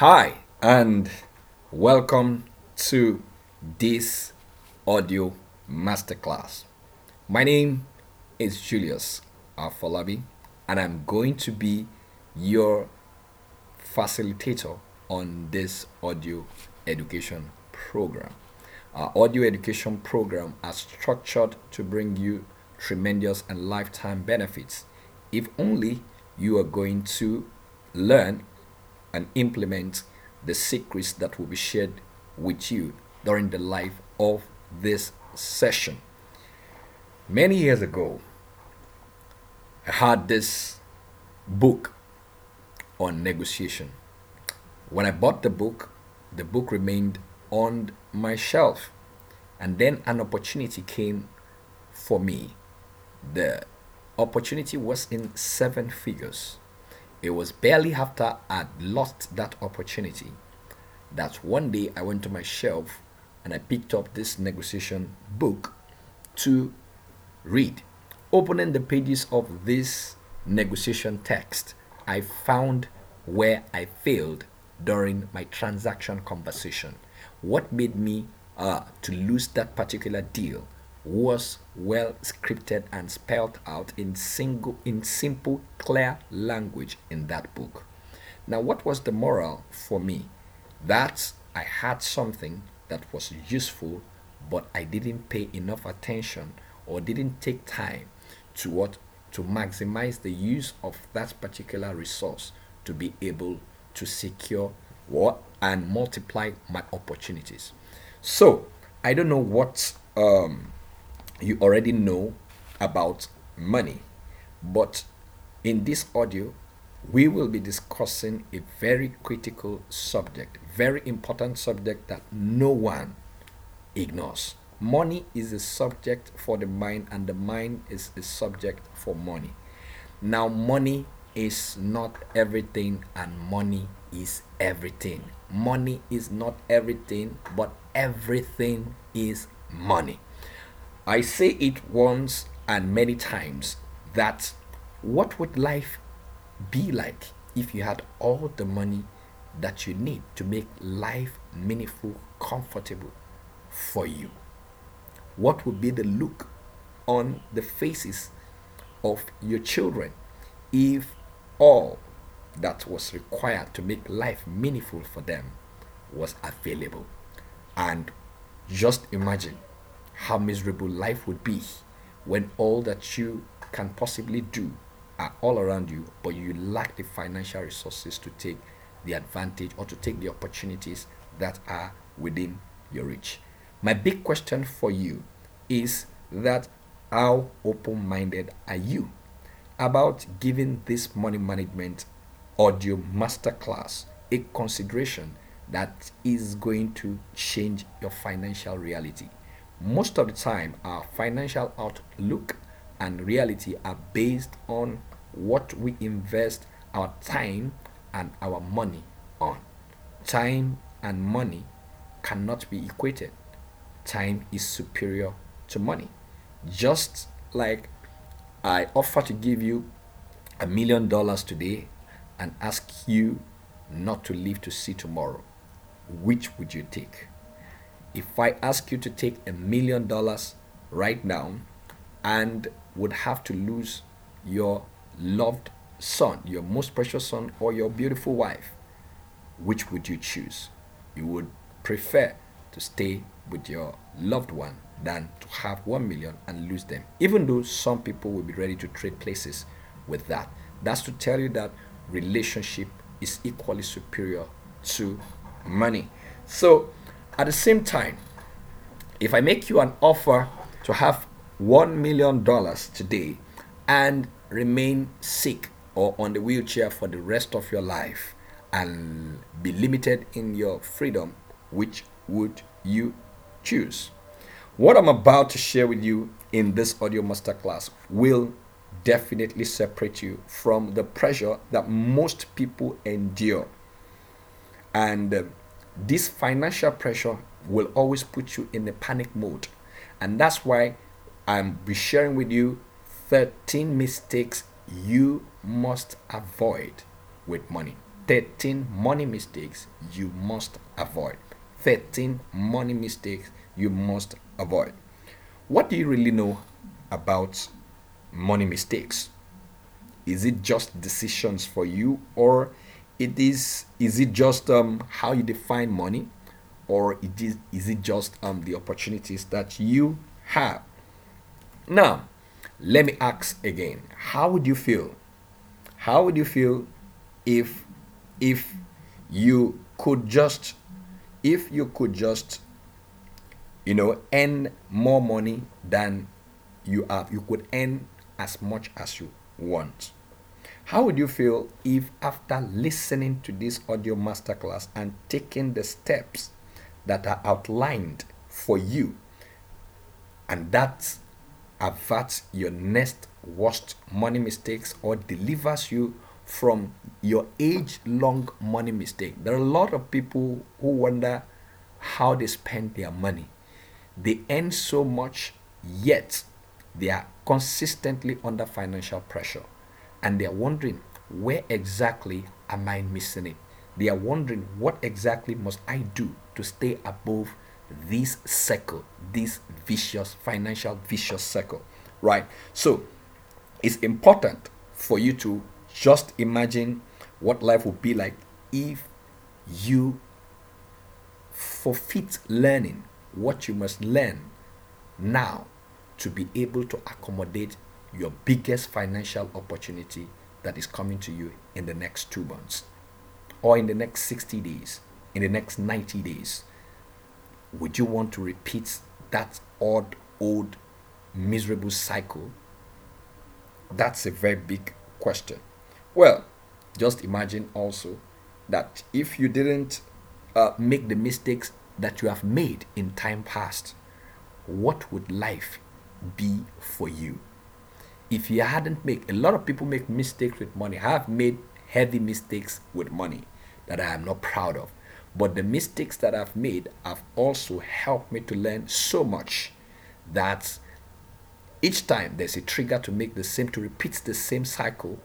Hi, and welcome to this audio masterclass. My name is Julius Afolabi, and I'm going to be your facilitator on this audio education program. Our audio education program are structured to bring you tremendous and lifetime benefits if only you are going to learn and implement the secrets that will be shared with you during the life of this session. Many years ago, I had this book on negotiation. When I bought the book, the book remained on my shelf. And then an opportunity came for me. The opportunity was in seven figures. It was barely after I'd lost that opportunity that one day I went to my shelf and I picked up this negotiation book to read. Opening the pages of this negotiation text, I found where I failed during my transaction conversation. What made me uh, to lose that particular deal was well scripted and spelled out in single in simple clear language in that book. Now what was the moral for me? That i had something that was useful but i didn't pay enough attention or didn't take time to what to maximize the use of that particular resource to be able to secure what and multiply my opportunities. So i don't know what um you already know about money. But in this audio, we will be discussing a very critical subject, very important subject that no one ignores. Money is a subject for the mind, and the mind is a subject for money. Now, money is not everything, and money is everything. Money is not everything, but everything is money. I say it once and many times that what would life be like if you had all the money that you need to make life meaningful, comfortable for you? What would be the look on the faces of your children if all that was required to make life meaningful for them was available? And just imagine how miserable life would be when all that you can possibly do are all around you, but you lack the financial resources to take the advantage or to take the opportunities that are within your reach. My big question for you is that how open minded are you about giving this money management audio masterclass a consideration that is going to change your financial reality? Most of the time our financial outlook and reality are based on what we invest our time and our money on. Time and money cannot be equated. Time is superior to money. Just like I offer to give you a million dollars today and ask you not to live to see tomorrow, which would you take? If I ask you to take a million dollars right now and would have to lose your loved son, your most precious son, or your beautiful wife, which would you choose? You would prefer to stay with your loved one than to have one million and lose them, even though some people will be ready to trade places with that. That's to tell you that relationship is equally superior to money. So, at the same time, if I make you an offer to have $1 million today and remain sick or on the wheelchair for the rest of your life and be limited in your freedom, which would you choose? What I'm about to share with you in this audio masterclass will definitely separate you from the pressure that most people endure. And uh, this financial pressure will always put you in a panic mode. And that's why I'm be sharing with you 13 mistakes you must avoid with money. 13 money mistakes you must avoid. 13 money mistakes you must avoid. What do you really know about money mistakes? Is it just decisions for you or it is is it just um, how you define money or it is is it just um, the opportunities that you have? Now, let me ask again. How would you feel? How would you feel if if you could just if you could just you know earn more money than you have you could earn as much as you want how would you feel if after listening to this audio masterclass and taking the steps that are outlined for you and that averts your next worst money mistakes or delivers you from your age long money mistake. There are a lot of people who wonder how they spend their money. They earn so much, yet they are consistently under financial pressure. And they are wondering, where exactly am I missing it? They are wondering, what exactly must I do to stay above this circle, this vicious financial vicious circle, right? So it's important for you to just imagine what life would be like if you forfeit learning what you must learn now to be able to accommodate your biggest financial opportunity that is coming to you in the next two months or in the next 60 days, in the next 90 days. Would you want to repeat that odd, old, miserable cycle? That's a very big question. Well, just imagine also that if you didn't uh, make the mistakes that you have made in time past, what would life be for you? If you hadn't made, a lot of people make mistakes with money. I have made heavy mistakes with money that I am not proud of. But the mistakes that I've made have also helped me to learn so much that each time there's a trigger to make the same, to repeat the same cycle,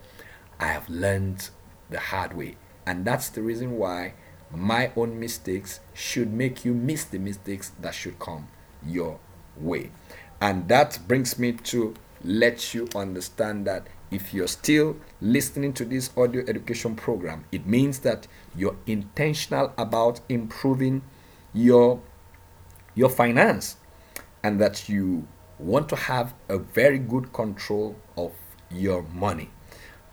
I have learned the hard way. And that's the reason why my own mistakes should make you miss the mistakes that should come your way. And that brings me to let you understand that if you're still listening to this audio education program, it means that you're intentional about improving your your finance and that you want to have a very good control of your money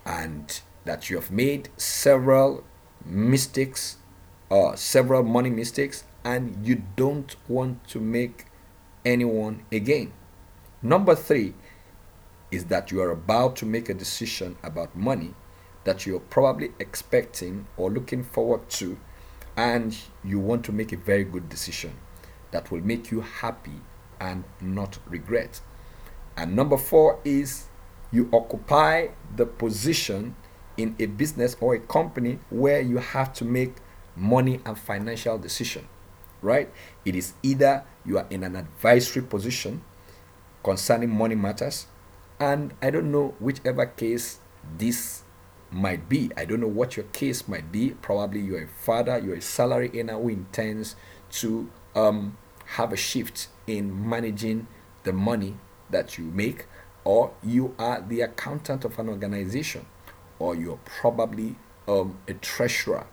and that you have made several mistakes or uh, several money mistakes and you don't want to make anyone again. Number three is that you are about to make a decision about money that you're probably expecting or looking forward to, and you want to make a very good decision that will make you happy and not regret. And number four is you occupy the position in a business or a company where you have to make money and financial decision right it is either you are in an advisory position concerning money matters and i don't know whichever case this might be. I don't know what your case might be. Probably you're a father you're a salary earner who intends to um, have a shift in managing the money that you make or you are the accountant of an organization, or you're probably um, a treasurer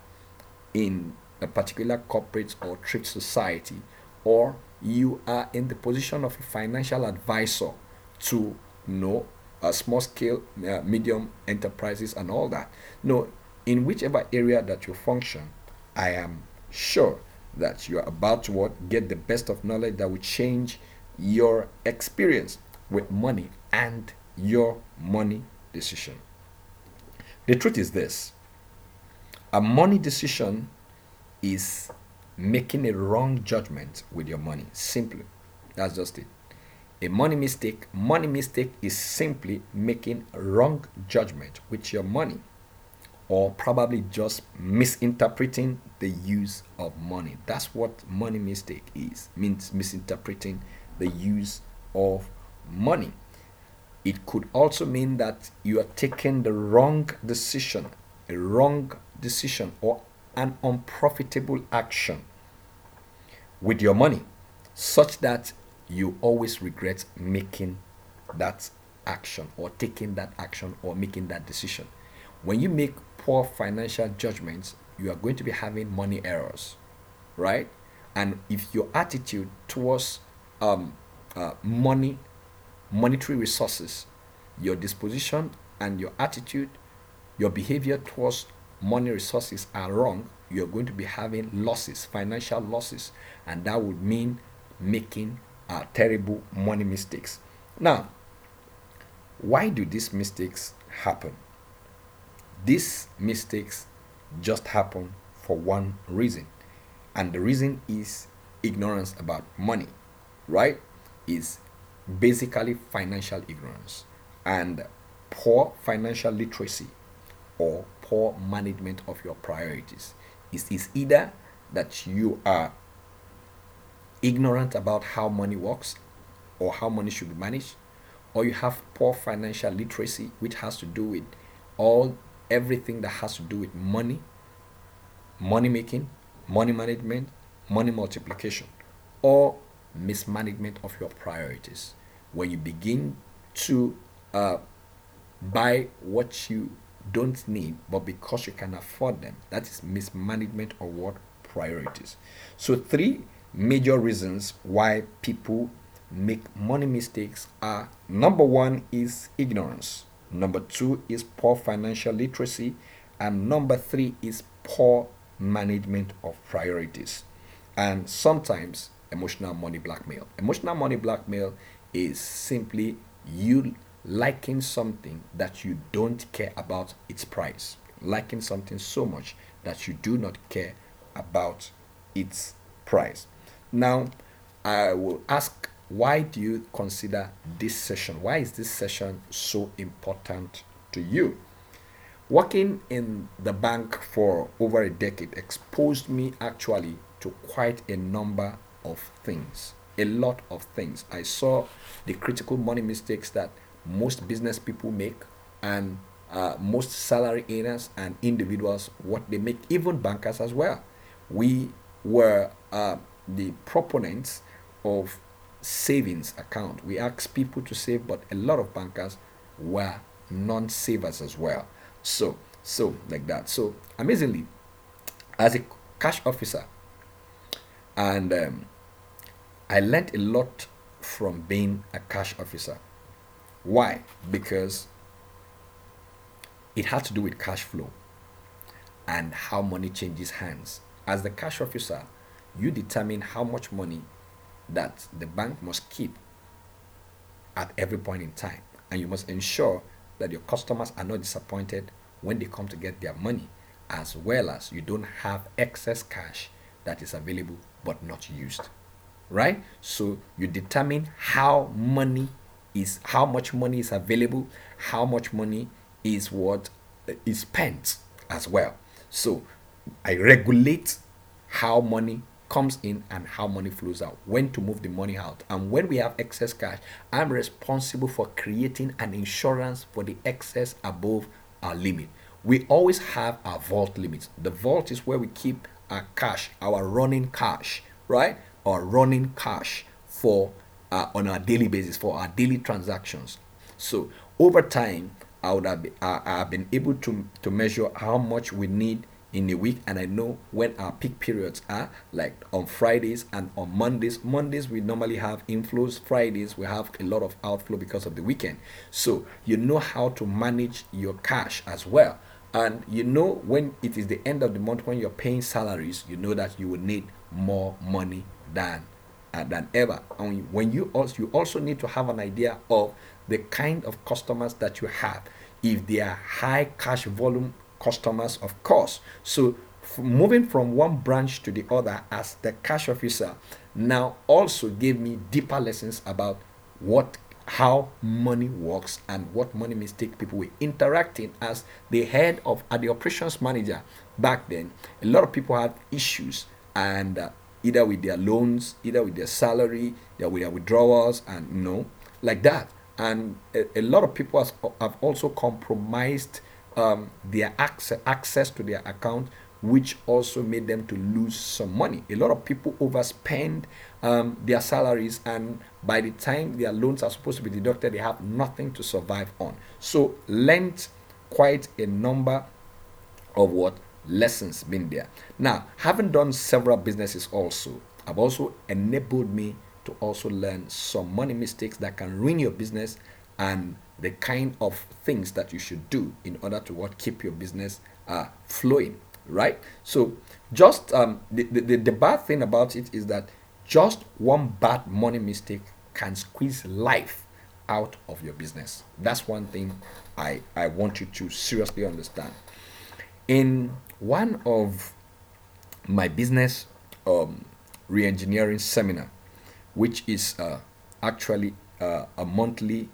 in a particular corporate or trade society, or you are in the position of a financial advisor to know a small scale, uh, medium enterprises, and all that. No, in whichever area that you function, I am sure that you are about to what, get the best of knowledge that will change your experience with money and your money decision. The truth is this a money decision is making a wrong judgment with your money. Simply. That's just it. A money mistake, money mistake is simply making wrong judgment with your money or probably just misinterpreting the use of money. That's what money mistake is. Means misinterpreting the use of money. It could also mean that you are taking the wrong decision a wrong decision or an unprofitable action with your money such that you always regret making that action or taking that action or making that decision. When you make poor financial judgments, you are going to be having money errors, right? And if your attitude towards um, uh, money, monetary resources, your disposition and your attitude, your behavior towards money resources are wrong, you're going to be having losses, financial losses, and that would mean making uh, terrible money mistakes. Now, why do these mistakes happen? These mistakes just happen for one reason, and the reason is ignorance about money, right? Is basically financial ignorance and poor financial literacy or poor management of your priorities. It is either that you are ignorant about how money works or how money should be managed, or you have poor financial literacy, which has to do with all everything that has to do with money, money making, money management, money multiplication, or mismanagement of your priorities. When you begin to uh, buy what you don't need, but because you can afford them, that is mismanagement of what priorities. So, three major reasons why people make money mistakes are number one is ignorance, number two is poor financial literacy, and number three is poor management of priorities. And sometimes emotional money blackmail. Emotional money blackmail is simply you liking something that you don't care about its price, liking something so much that you do not care about its price. Now, I will ask, why do you consider this session? Why is this session so important to you? Working in the bank for over a decade exposed me actually to quite a number of things. A lot of things. I saw the critical money mistakes that most business people make and uh, most salary earners and individuals what they make, even bankers as well. We were uh, the proponents of savings account. We ask people to save, but a lot of bankers were non-savers as well. So, so like that. So amazingly, as a cash officer, and um, I learned a lot from being a cash officer. Why? Because it had to do with cash flow and how money changes hands. As the cash officer, you determine how much money that the bank must keep at every point in time. And you must ensure that your customers are not disappointed when they come to get their money, as well as you don't have excess cash that is available but not used. Right? So you determine how money is how much money is available, how much money is what is spent as well. So I regulate how money comes in and how money flows out, when to move the money out. And when we have excess cash, I'm responsible for creating an insurance for the excess above our limit. We always have our vault limits. The vault is where we keep our cash, our running cash, right? Our running cash for uh, on a daily basis for our daily transactions. So over time, I would have been, I have been able to to measure how much we need in a week and I know when our peak periods are like on Fridays and on Mondays. Mondays we normally have inflows, Fridays we have a lot of outflow because of the weekend. So you know how to manage your cash as well. And you know when it is the end of the month when you're paying salaries, you know that you will need more money than uh, than ever. And when you also you also need to have an idea of the kind of customers that you have. If they are high cash volume customers, of course. So moving from one branch to the other as the cash officer now also gave me deeper lessons about what how money works and what money mistake people were interacting as the head of at the operations manager back then a lot of people had issues and uh, either with their loans either with their salary their, their withdrawals and you know like that and a, a lot of people has, have also compromised um, their access, access to their account, which also made them to lose some money. A lot of people overspend um, their salaries, and by the time their loans are supposed to be deducted, they have nothing to survive on. So, lent quite a number of what lessons been there. Now, having done several businesses also, have also enabled me to also learn some money mistakes that can ruin your business and the kind of things that you should do in order to what keep your business uh, flowing right? So just um, the, the, the bad thing about it is that just one bad money mistake can squeeze life out of your business. That's one thing i i want you to seriously understand. In one of my business um, re-engineering seminar which is uh, actually uh, a monthly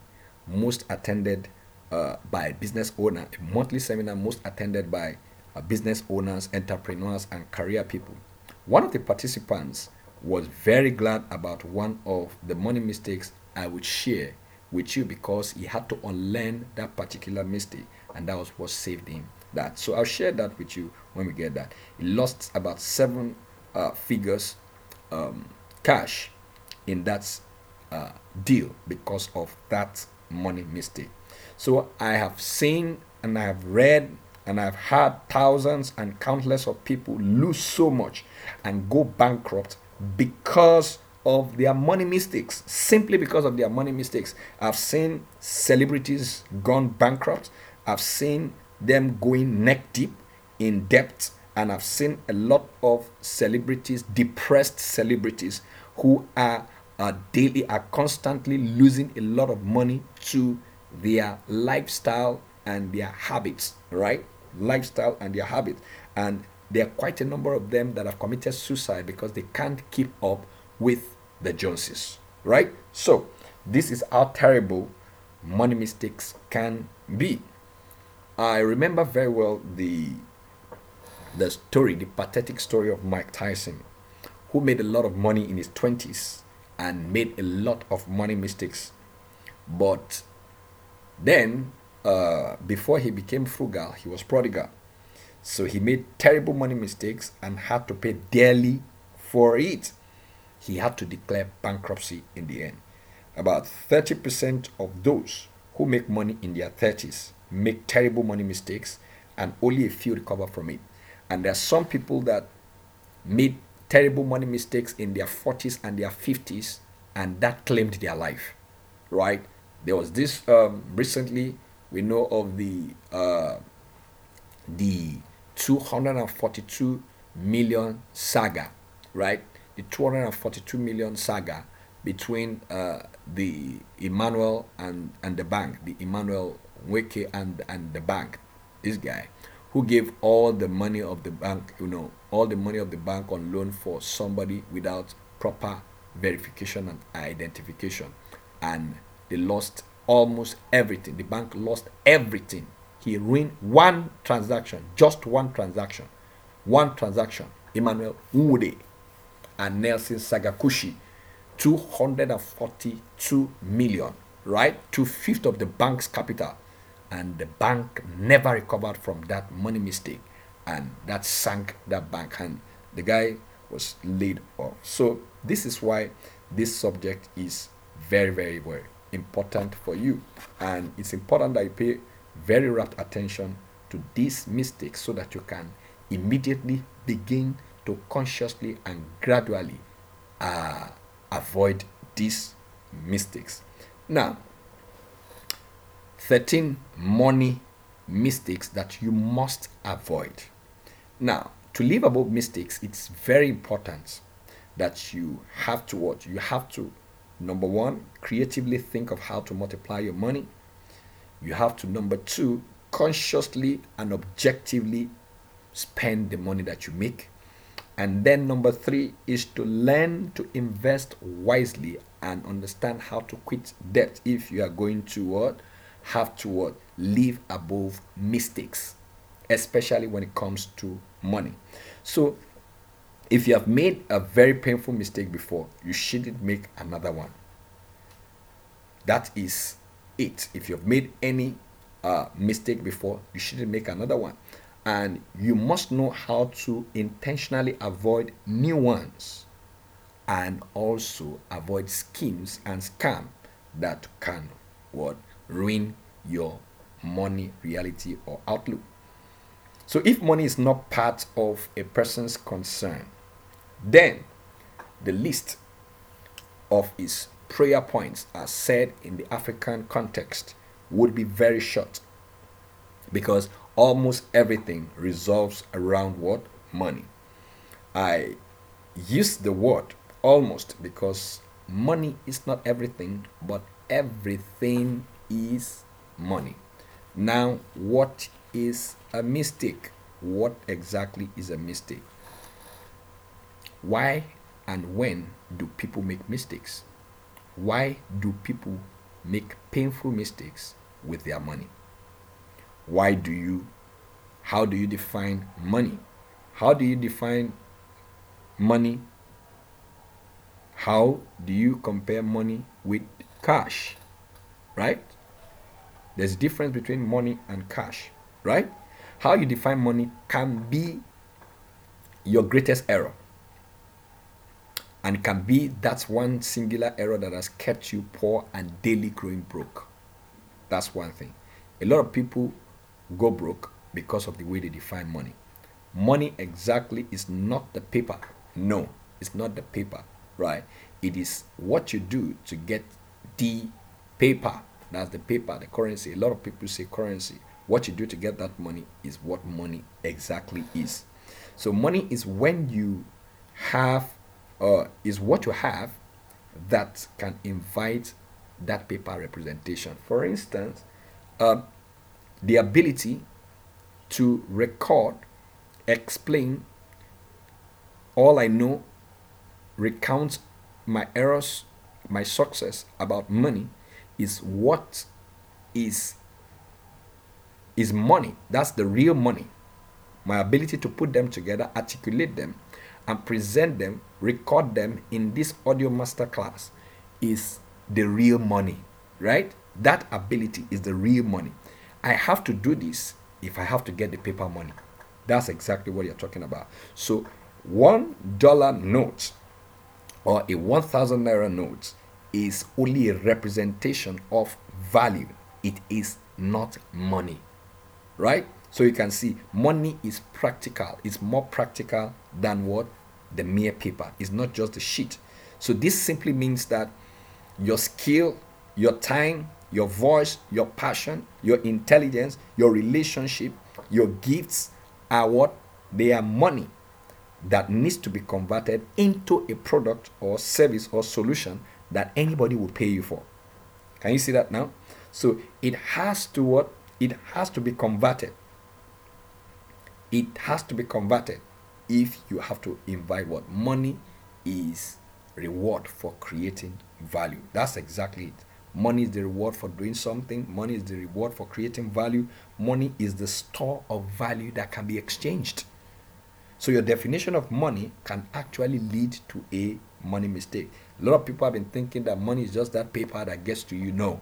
most attended uh, by business owner, a monthly seminar most attended by uh, business owners, entrepreneurs, and career people. One of the participants was very glad about one of the money mistakes I would share with you because he had to unlearn that particular mistake, and that was what saved him. That so I'll share that with you when we get that. He lost about seven uh, figures um, cash in that uh, deal because of that money mistake. So I have seen and I have read and I've heard thousands and countless of people lose so much and go bankrupt because of their money mistakes. Simply because of their money mistakes. I've seen celebrities gone bankrupt. I've seen them going neck deep in debt. And i've seen a lot of celebrities depressed celebrities who are daily are constantly losing a lot of money to their lifestyle and their habits right? Lifestyle and their habits. And there are quite a number of them that have committed suicide because they can't keep up with the joneses right? So this is how terrible money mistakes can be. I remember very well the the story the pathetic story of mike tyson who made a lot of money in his 20s and made a lot of money mistakes. But then, uh, before he became frugal, he was prodigal. So he made terrible money mistakes and had to pay dearly for it. He had to declare bankruptcy in the end. About 30% of those who make money in their 30s make terrible money mistakes and only a few recover from it. And there are some people that made terrible money mistakes in their 40s and their 50s, and that claimed their life, right? There was this um, recently. We know of the uh, the 242 million saga, right? The 242 million saga between uh, the Emmanuel and and the bank, the Emmanuel Weke and and the bank. This guy who gave all the money of the bank, you know, all the money of the bank on loan for somebody without proper verification and identification. And they lost almost everything. The bank lost everything. He ruined one transaction, just one transaction. One transaction. Emmanuel Nwude and Nelson Sagakushi, 242 million, right? Two fifths of the bank's capital and the bank never recovered from that money mistake and that sank that bank and the guy was laid off. So this is why this subject is very very very important for you. And it's important that you pay very rapt attention to these mistakes so that you can immediately begin to consciously and gradually uh, avoid these mistakes. Now 13 money mistakes that you must avoid. Now, to live above mistakes, it's very important that you have to what? You have to, number one, creatively think of how to multiply your money. You have to, number two, consciously and objectively spend the money that you make. And then number three is to learn to invest wisely and understand how to quit debt if you are going to what? have to what live above mistakes especially when it comes to money so if you have made a very painful mistake before you shouldn't make another one that is it if you've made any uh, mistake before, you shouldn't make another one. And you must know how to intentionally avoid new ones and also avoid schemes and scam that can what ruin your money reality or outlook. So if money is not part of a person's concern, then the list of his prayer points as said in the African context would be very short because almost everything revolves around what? Money. I use the word almost because money is not everything, but everything is money. Now, what is a mistake? What exactly is a mistake? Why and when do people make mistakes? Why do people make painful mistakes with their money? Why do you, how do you define money? How do you define money? How do you compare money with cash? Right? There's a difference between money and cash, right? How you define money can be your greatest error and can be that's one singular error that has kept you poor and daily growing broke. That's one thing. A lot of people go broke because of the way they define money. Money exactly is not the paper. No, it's not the paper, right? It is what you do to get the paper. That's the paper, the currency. A lot of people say currency. What you do to get that money is what money exactly is. So, money is when you have uh, is what you have that can invite that paper representation. For instance, uh, the ability to record, explain all I know, recount my errors, my success about money is what is is money. That's the real money. My ability to put them together, articulate them, and present them, record them in this audio masterclass is the real money, right? That ability is the real money. I have to do this if I have to get the paper money. That's exactly what you're talking about. So, one dollar note or a 1000 naira note is only a representation of value, it is not money, right? So you can see money is practical, it's more practical than what? The mere paper. It's not just a sheet. So this simply means that your skill, your time, your voice, your passion, your intelligence, your relationship, your gifts are what? They are money that needs to be converted into a product or service or solution that anybody will pay you for. Can you see that now? So it has to what? It has to be converted. It has to be converted if you have to invite what? Money is reward for creating value. That's exactly it. Money is the reward for doing something. Money is the reward for creating value. Money is the store of value that can be exchanged. So your definition of money can actually lead to a money mistake. A lot of people have been thinking that money is just that paper that gets to you. No.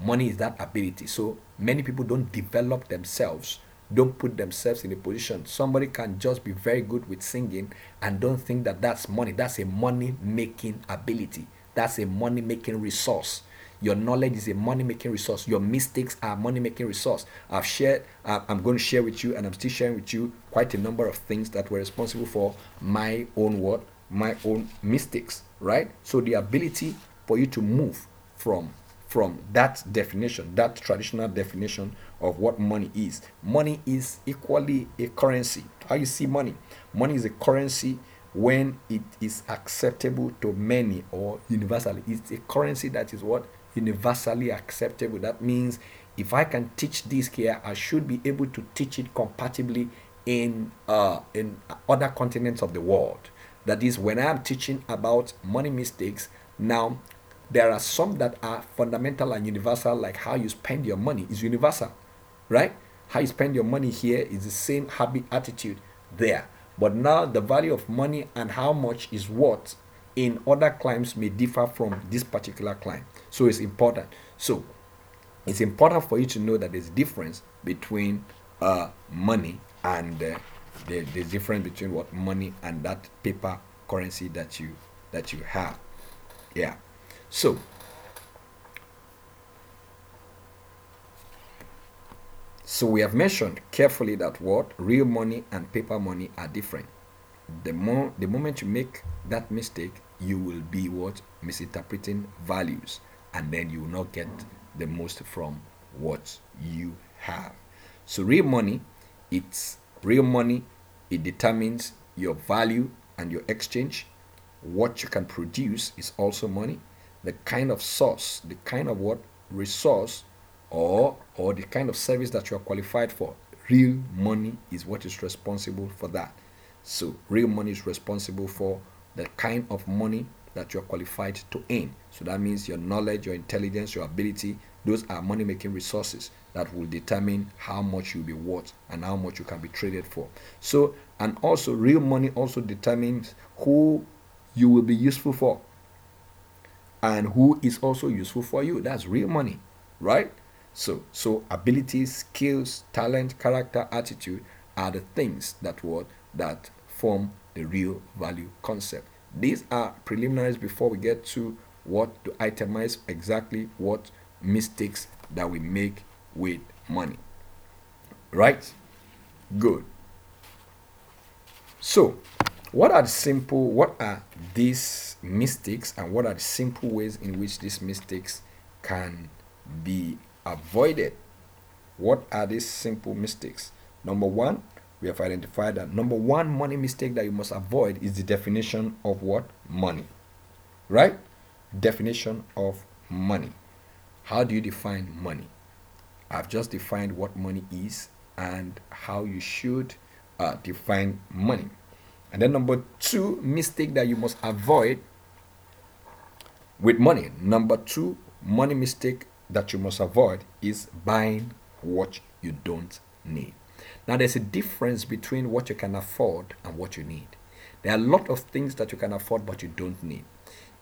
Money is that ability. So many people don't develop themselves don't put themselves in a position. Somebody can just be very good with singing and don't think that that's money. That's a money making ability. That's a money making resource. Your knowledge is a money making resource. Your mistakes are money making resource. I've shared i'm going to share with you and i'm still sharing with you quite a number of things that were responsible for my own what my own mistakes right? So the ability for you to move from from that definition, that traditional definition of what money is. Money is equally a currency. How you see money? Money is a currency when it is acceptable to many or universally. It's a currency that is what? Universally acceptable. That means if I can teach this here, I should be able to teach it compatibly in uh, in other continents of the world. That is, when I'm teaching about money mistakes, now there are some that are fundamental and universal, like how you spend your money is universal, right? How you spend your money here is the same habit attitude there. But now the value of money and how much is what in other climes may differ from this particular client. So it's important. So it's important for you to know that there's difference between uh, money and uh, the, the difference between what money and that paper currency that you that you have yeah so so we have mentioned carefully that what? Real money and paper money are different. The more the moment you make that mistake you will be what? Misinterpreting values. And then you will not get the most from what you have. So real money it's real money. It determines your value and your exchange. What you can produce is also money the kind of source the kind of what resource or or the kind of service that you are qualified for real money is what is responsible for that so real money is responsible for the kind of money that you're qualified to earn. So that means your knowledge, your intelligence, your ability, those are money making resources that will determine how much you'll be worth and how much you can be traded for. So, and also real money also determines who you will be useful for and who is also useful for you. That's real money, right? So, so abilities, skills, talent, character, attitude are the things that what that form the real value concept. These are preliminaries before we get to what to itemize exactly what mistakes that we make with money. Right? Good. So, what are the simple, what are these mistakes and what are the simple ways in which these mistakes can be avoided? What are these simple mistakes? Number one, we have identified that number one money mistake that you must avoid is the definition of what? Money. Right? Definition of money. How do you define money? I've just defined what money is and how you should uh, define money and then number two mistake that you must avoid with money number two money mistake that you must avoid is buying what you don't need now, there's a difference between what you can afford and what you need. There are a lot of things that you can afford but you don't need.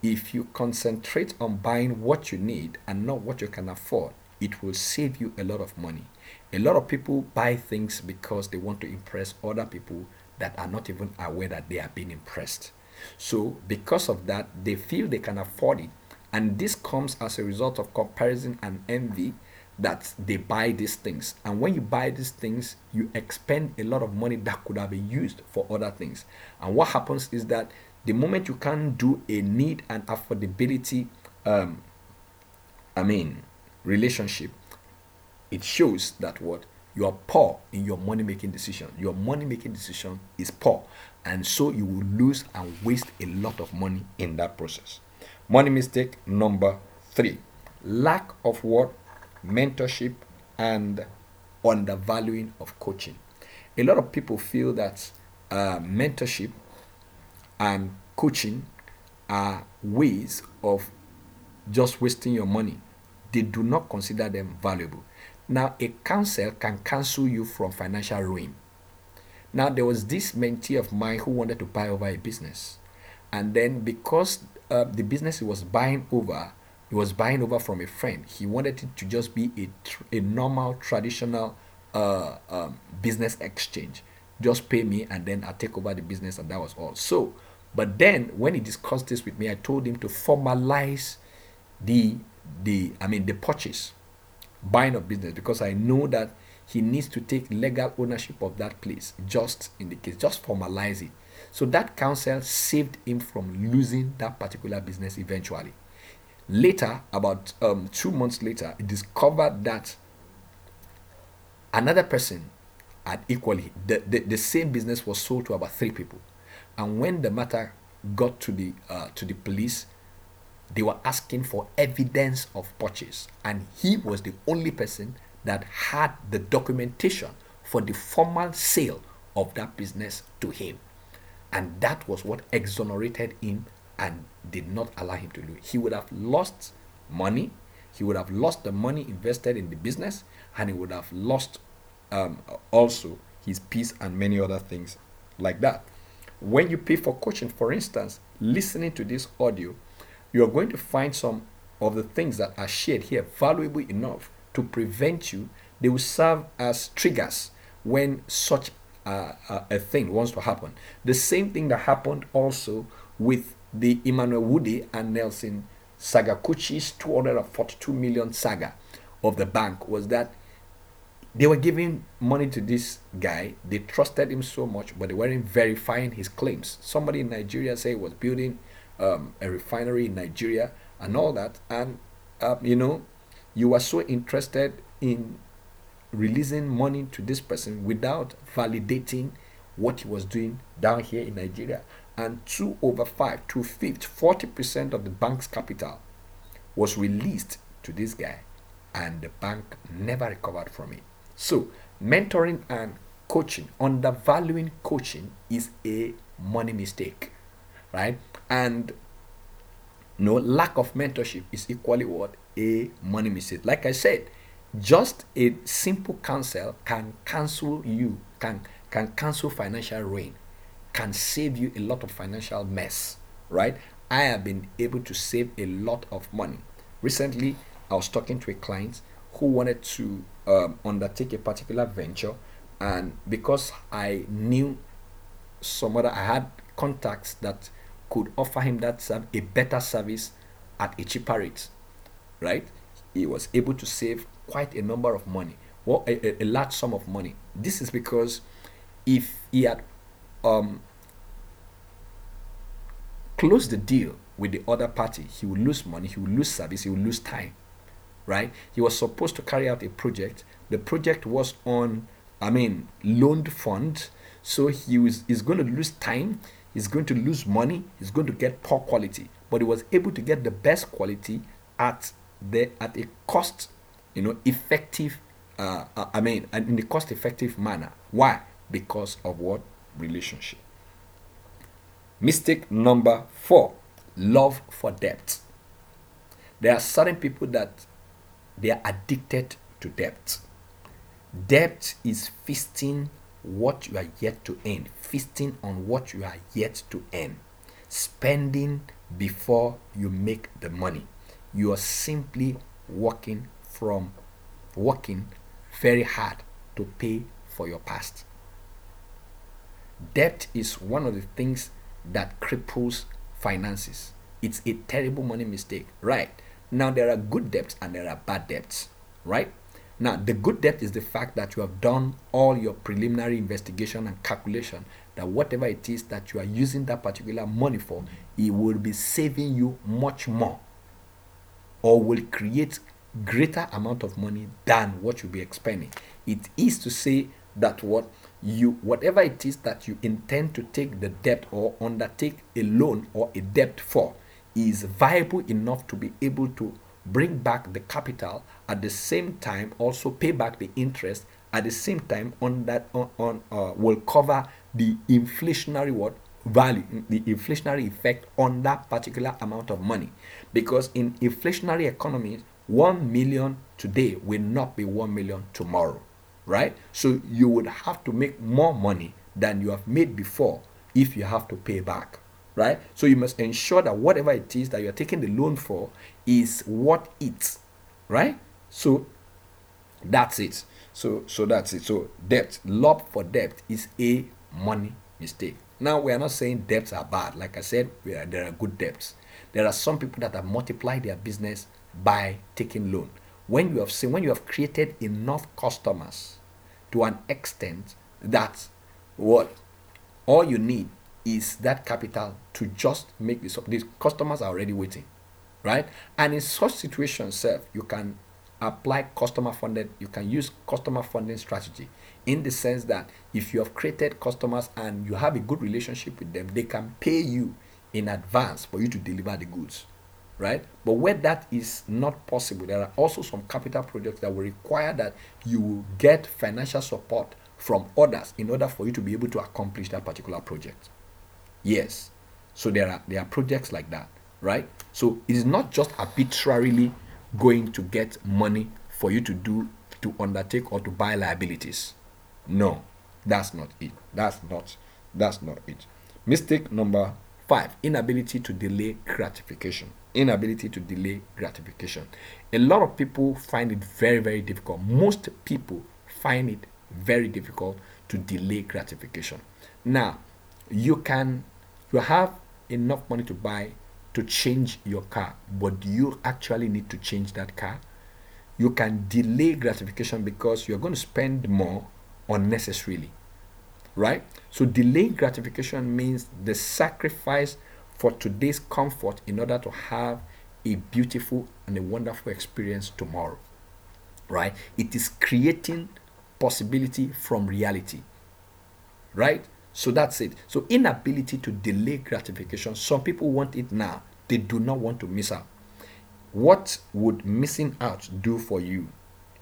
If you concentrate on buying what you need and not what you can afford, it will save you a lot of money. A lot of people buy things because they want to impress other people that are not even aware that they are being impressed. So, because of that, they feel they can afford it. And this comes as a result of comparison and envy that they buy these things. And when you buy these things, you expend a lot of money that could have been used for other things. And what happens is that the moment you can't do a need and affordability, um, I mean, relationship, it shows that what you are poor in your money making decision. Your money making decision is poor, and so you will lose and waste a lot of money in that process. Money mistake number three lack of what mentorship, and undervaluing of coaching. A lot of people feel that uh, mentorship and coaching are ways of just wasting your money. They do not consider them valuable. Now, a counsel can cancel you from financial ruin. Now, there was this mentee of mine who wanted to buy over a business. And then, because uh, the business he was buying over he was buying over from a friend. He wanted it to just be a, tr- a normal, traditional uh, um, business exchange. Just pay me and then I take over the business, and that was all. So, but then when he discussed this with me, I told him to formalize the the I mean the purchase, buying of business because I know that he needs to take legal ownership of that place. Just in the case, just formalize it. So that counsel saved him from losing that particular business eventually. Later, about um, two months later, he discovered that another person had equally the, the, the same business was sold to about three people. And when the matter got to the uh, to the police, they were asking for evidence of purchase, and he was the only person that had the documentation for the formal sale of that business to him. And that was what exonerated him and did not allow him to lose. He would have lost money. He would have lost the money invested in the business, and he would have lost um, also his peace and many other things like that. When you pay for coaching, for instance, listening to this audio, you are going to find some of the things that are shared here valuable enough to prevent you. They will serve as triggers when such uh, uh, a thing wants to happen. The same thing that happened also with the Emmanuel Nwude and Nelson Sagakuchi's 242 million saga of the bank was that they were giving money to this guy. They trusted him so much, but they weren't verifying his claims. Somebody in Nigeria said he was building um, a refinery in Nigeria and all that. And, uh, you know, you were so interested in releasing money to this person without validating what he was doing down here in Nigeria. And two over five, two fifth, 40% of the bank's capital was released to this guy, and the bank never recovered from it. So, mentoring and coaching, undervaluing coaching is a money mistake, right? And no lack of mentorship is equally what a money mistake. Like I said, just a simple counsel can cancel you, can can cancel financial ruin, can save you a lot of financial mess, right? I have been able to save a lot of money. Recently, I was talking to a client who wanted to um, undertake a particular venture, and because I knew some other, I had contacts that could offer him that a better service at a cheaper rate, right? He was able to save quite a number of money, well, a, a large sum of money. This is because if he had um, closed the deal with the other party, he would lose money, he would lose service, he would lose time right? He was supposed to carry out a project. The project was on, I mean, loaned funds. So he was is going to lose time, he's going to lose money, he's going to get poor quality. But he was able to get the best quality at the at a cost, you know, effective. Uh, uh I mean, and in a cost effective manner. Why? Because of what relationship. Mistake number four: love for debt. There are certain people that they are addicted to debt. Debt is feasting what you are yet to earn, feasting on what you are yet to earn, spending before you make the money. You are simply working from working very hard to pay for your past. Debt is one of the things that cripples finances. It's a terrible money mistake, right? Now, there are good debts and there are bad debts, right? Now, the good debt is the fact that you have done all your preliminary investigation and calculation that whatever it is that you are using that particular money for, it will be saving you much more or will create greater amount of money than what you'll be expending. It is to say that what you whatever it is that you intend to take the debt or undertake a loan or a debt for is viable enough to be able to bring back the capital at the same time also pay back the interest at the same time on that on, on uh, will cover the inflationary what? Value the inflationary effect on that particular amount of money. Because in inflationary economies 1 million today will not be 1 million tomorrow right? So you would have to make more money than you have made before if you have to pay back right? So you must ensure that whatever it is that you're taking the loan for is what it's, right? So that's it. So so that's it. So debt, love for debt is a money mistake. Now we are not saying debts are bad. Like I said, are, there are good debts. There are some people that have multiplied their business by taking loan. When you have seen, when you have created enough customers to an extent that what all you need is that capital to just make this. These customers are already waiting, right? And in such situations, self, you can apply customer funded, you can use customer funding strategy in the sense that if you have created customers and you have a good relationship with them, they can pay you in advance for you to deliver the goods, right? But where that is not possible, there are also some capital projects that will require that you will get financial support from others in order for you to be able to accomplish that particular project. Yes. So there are there are projects like that, right? So it is not just arbitrarily going to get money for you to do to undertake or to buy liabilities. No, that's not it. That's not that's not it. Mistake number five: inability to delay gratification. inability to delay gratification. A lot of people find it very, very difficult. Most people find it very difficult to delay gratification. Now, you can you have enough money to buy to change your car, but you actually need to change that car? You can delay gratification because you're going to spend more unnecessarily. Right? So delaying gratification means the sacrifice for today's comfort in order to have a beautiful and a wonderful experience tomorrow. Right? It is creating possibility from reality. Right? So that's it. So inability to delay gratification. Some people want it now. They do not want to miss out. What would missing out do for you?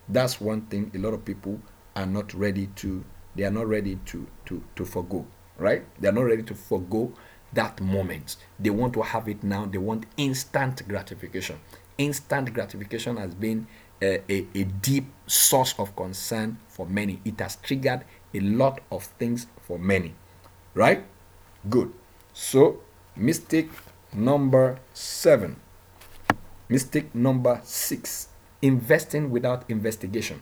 That's one thing a lot of people are not ready to they are not ready to to to forego, right? They are not ready to forego that moment. They want to have it now. They want instant gratification. Instant gratification has been a, a, a, deep source of concern for many. It has triggered a lot of things for many. Right? Good. So, mistake number seven. Mistake number six investing without investigation.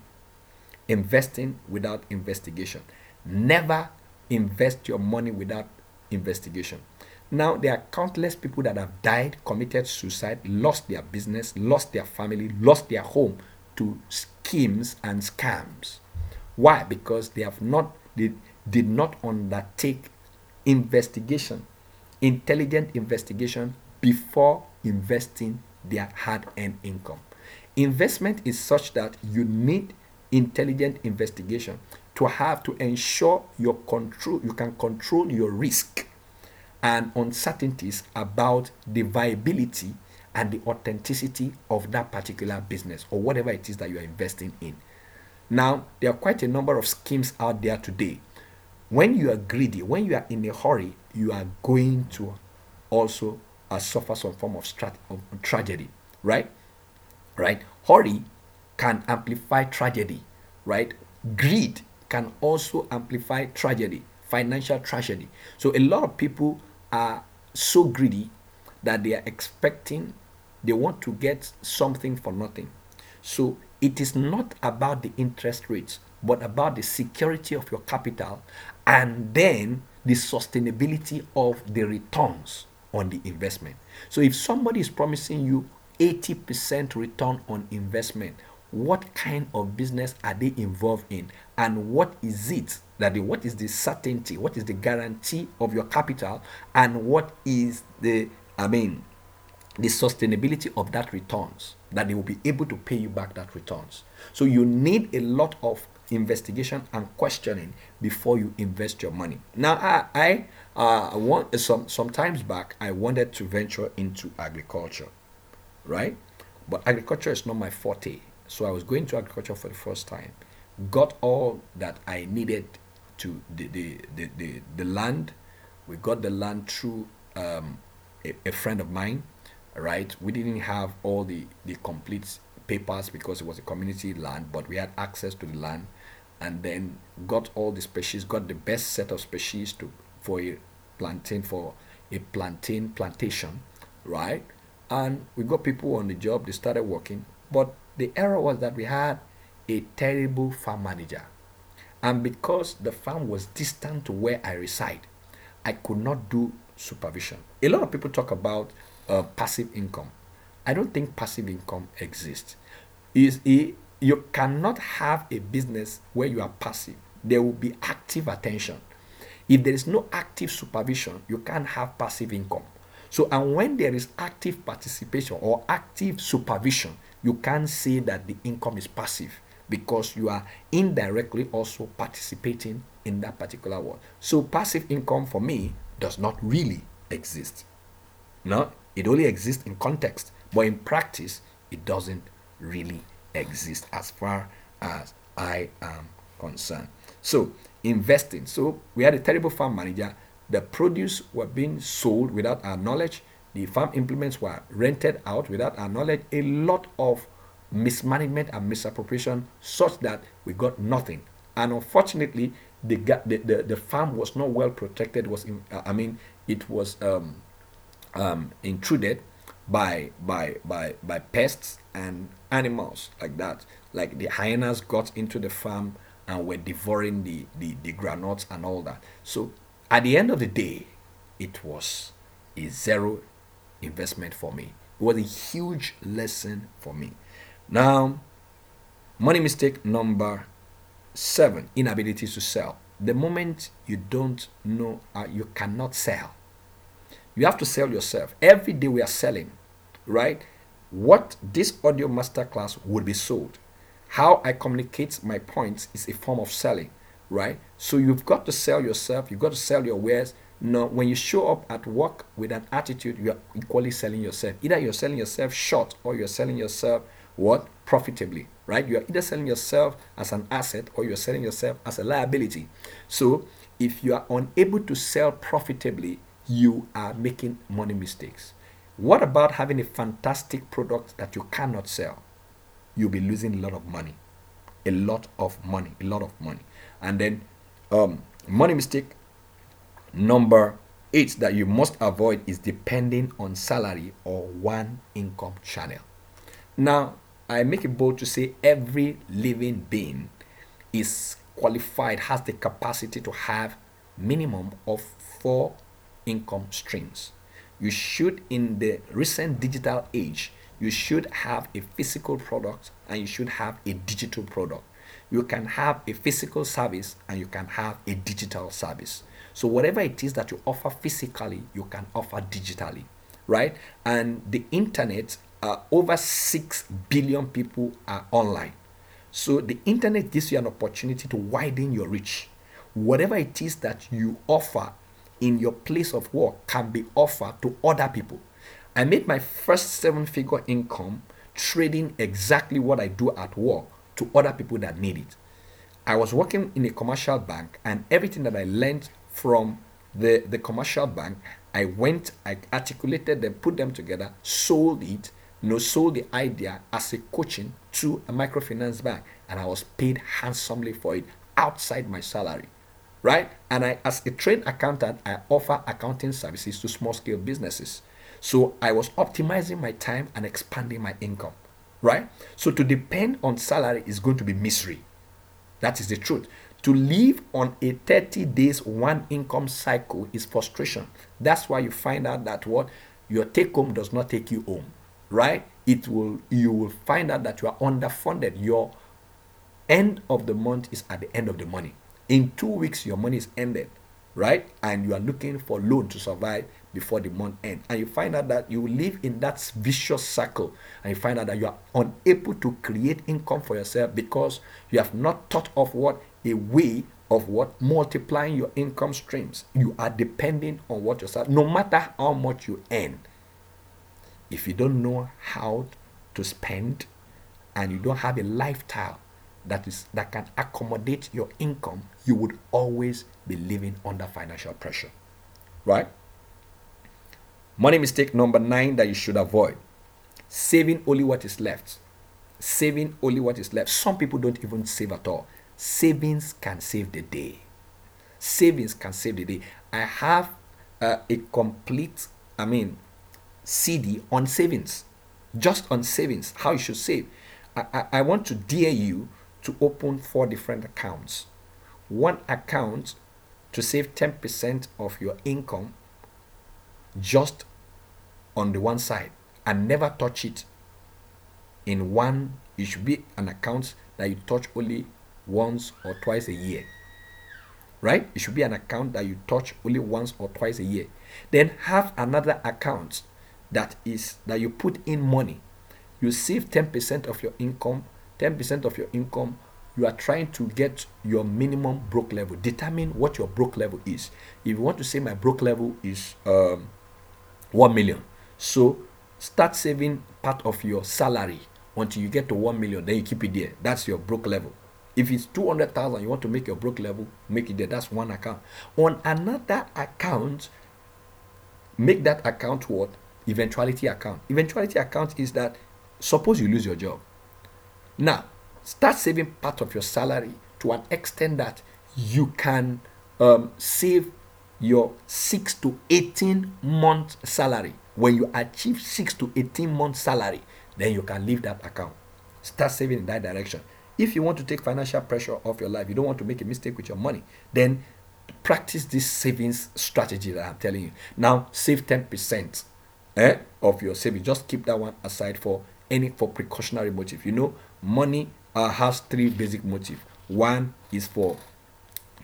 Investing without investigation. Never invest your money without investigation. Now, there are countless people that have died, committed suicide, lost their business, lost their family, lost their home to schemes and scams. Why? Because they have not, they did not undertake investigation, intelligent investigation before investing their hard earned income. Investment is such that you need intelligent investigation to have to ensure your control you can control your risk and uncertainties about the viability and the authenticity of that particular business or whatever it is that you are investing in. Now, there are quite a number of schemes out there today. When you are greedy, when you are in a hurry, you are going to also uh, suffer some form of, of tragedy, right? Right? Hurry can amplify tragedy, right? Greed can also amplify tragedy, financial tragedy. So a lot of people are so greedy that they are expecting, they want to get something for nothing. So it is not about the interest rates, but about the security of your capital and then the sustainability of the returns on the investment. So if somebody is promising you 80% return on investment, what kind of business are they involved in? And what is it that the, what is the certainty what is the guarantee of your capital? And what is the i mean the sustainability of that returns that they will be able to pay you back that returns? So you need a lot of investigation and questioning before you invest your money now i i uh, want some some times back i wanted to venture into agriculture right but agriculture is not my forte so I was going to agriculture for the first time, got all that I needed to the the, the, the, the land. We got the land through um, a, a friend of mine, right? We didn't have all the, the complete papers because it was a community land, but we had access to the land and then got all the species, got the best set of species to for a plantain for a plantain plantation, right? And we got people on the job, they started working, but the error was that we had a terrible farm manager. And because the farm was distant to where I reside, I could not do supervision. A lot of people talk about uh, passive income. I don't think passive income exists. Is you cannot have a business where you are passive. There will be active attention. If there is no active supervision, you can't have passive income. So, and when there is active participation or active supervision, you can't say that the income is passive because you are indirectly also participating in that particular world. So passive income for me does not really exist. No, it only exists in context, but in practice, it doesn't really exist as far as I am concerned. So investing. So we had a terrible farm manager. The produce were being sold without our knowledge the farm implements were rented out without our knowledge, a lot of mismanagement and misappropriation, such that we got nothing. And unfortunately, the the, the, the farm was not well protected. Was in, I mean, it was um, um, intruded by by by by pests and animals like that. Like the hyenas got into the farm and were devouring the, the, the granules and all that. So at the end of the day, it was a zero investment for me. It was a huge lesson for me. Now, money mistake number seven inability to sell. The moment you don't know, uh, you cannot sell. You have to sell yourself. Every day we are selling, right? What this audio masterclass would be sold. How I communicate my points is a form of selling, right? So you've got to sell yourself, you've got to sell your wares. No, when you show up at work with an attitude, you are equally selling yourself. Either you're selling yourself short or you're selling yourself what? Profitably, right? You're either selling yourself as an asset or you're selling yourself as a liability. So if you are unable to sell profitably, you are making money mistakes. What about having a fantastic product that you cannot sell? You'll be losing a lot of money. A lot of money. A lot of money. And then um, money mistake number eight that you must avoid is depending on salary or one income channel. Now, I make it bold to say every living being is qualified, has the capacity to have minimum of four income streams. You should, in the recent digital age, you should have a physical product and you should have a digital product. You can have a physical service and you can have a digital service. So, whatever it is that you offer physically, you can offer digitally, right? And the internet, uh, over 6 billion people are online. So, the internet gives you an opportunity to widen your reach. Whatever it is that you offer in your place of work can be offered to other people. I made my first seven figure income trading exactly what I do at work to other people that need it. I was working in a commercial bank, and everything that I learned from the, the commercial bank, I went, I articulated them, put them together, sold it, you know, sold the idea as a coaching to a microfinance bank, and I was paid handsomely for it outside my salary right? And I, as a trained accountant, I offer accounting services to small scale businesses. So I was optimizing my time and expanding my income, right? So to depend on salary is going to be misery. That is the truth. To live on a 30 days one income cycle is frustration. That's why you find out that what your take home does not take you home, right? It will you will find out that you are underfunded. Your end of the month is at the end of the money in two weeks your money is ended right? And you are looking for loan to survive before the month end. And you find out that you live in that vicious circle and you find out that you are unable to create income for yourself because you have not thought of what a way of what multiplying your income streams. You are depending on what yourself no matter how much you earn. If you don't know how to spend and you don't have a lifestyle that is that can accommodate your income, you would always be living under financial pressure. Right? Money mistake number nine that you should avoid saving only what is left. Saving only what is left. Some people don't even save at all. Savings can save the day. Savings can save the day. I have uh, a complete, I mean, CD on savings, just on savings, how you should save. I, I, I want to dare you to open four different accounts. One account to save 10% of your income just on the one side and never touch it in one it should be an account that you touch only once or twice a year right? It should be an account that you touch only once or twice a year. Then have another account that is that you put in money. You save 10% of your income 10% of your income, you are trying to get your minimum broke level. Determine what your broke level is. If you want to say my broke level is um, 1 million, so start saving part of your salary until you get to 1 million, then you keep it there. That's your broke level. If it's 200,000, you want to make your broke level, make it there. That's one account. On another account, make that account what? Eventuality account. Eventuality account is that suppose you lose your job now, start saving part of your salary to an extent that you can um, save your 6 to 18 month salary When you achieve 6 to 18 months salary, then you can leave that account. Start saving in that direction. If you want to take financial pressure off your life, you don't want to make a mistake with your money, then practice this savings strategy that I'm telling you. Now, save 10% eh, of your savings. Just keep that one aside for any for precautionary motive. You know, money uh, has three basic motive. One is for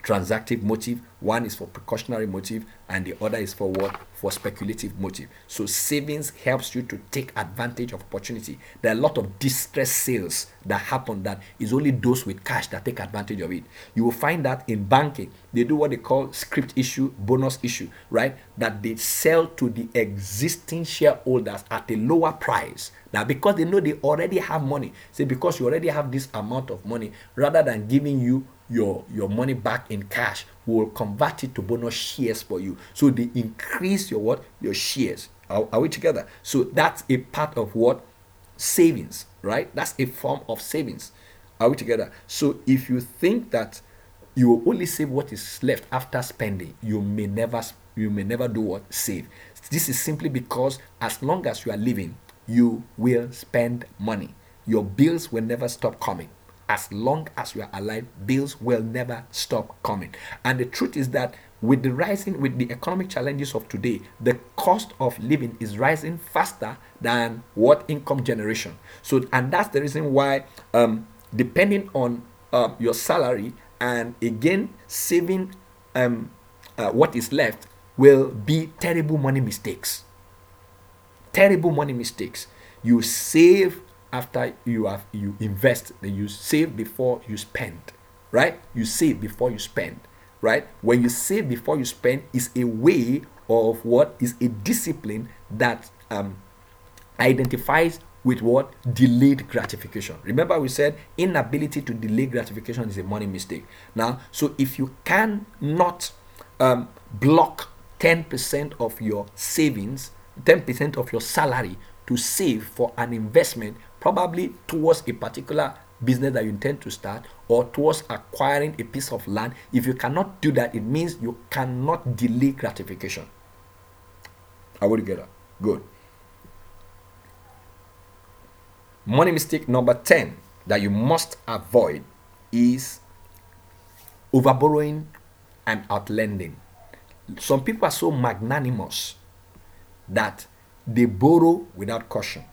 transactive motive, one is for precautionary motive, and the other is for what? For speculative motive. So savings helps you to take advantage of opportunity. There are a lot of distress sales that happen that is only those with cash that take advantage of it. You will find that in banking, they do what they call scrip issue, bonus issue, right? That they sell to the existing shareholders at a lower price. Now, because they know they already have money, say because you already have this amount of money, rather than giving you your your money back in cash we will convert it to bonus shares for you. So they increase your what? Your shares. Are, are we together? So that's a part of what? Savings right? That's a form of savings. Are we together? So if you think that you will only save what is left after spending you may never you may never do what? Save. This is simply because as long as you are living you will spend money. Your bills will never stop coming as long as you are alive, bills will never stop coming. And the truth is that with the rising, with the economic challenges of today, the cost of living is rising faster than what income generation. So, and that's the reason why, um, depending on um, your salary and again saving um, uh, what is left will be terrible money mistakes. Terrible money mistakes. You save after you have you invest you save before you spend right? You save before you spend right? When you save before you spend is a way of what? Is a discipline that um, identifies with what? Delayed gratification. Remember we said inability to delay gratification is a money mistake. Now so if you cannot um, block 10% of your savings 10% of your salary to save for an investment probably towards a particular business that you intend to start or towards acquiring a piece of land. If you cannot do that, it means you cannot delay gratification. Are we together? Good. Money mistake number 10 that you must avoid is overborrowing and outlending. Some people are so magnanimous that they borrow without caution.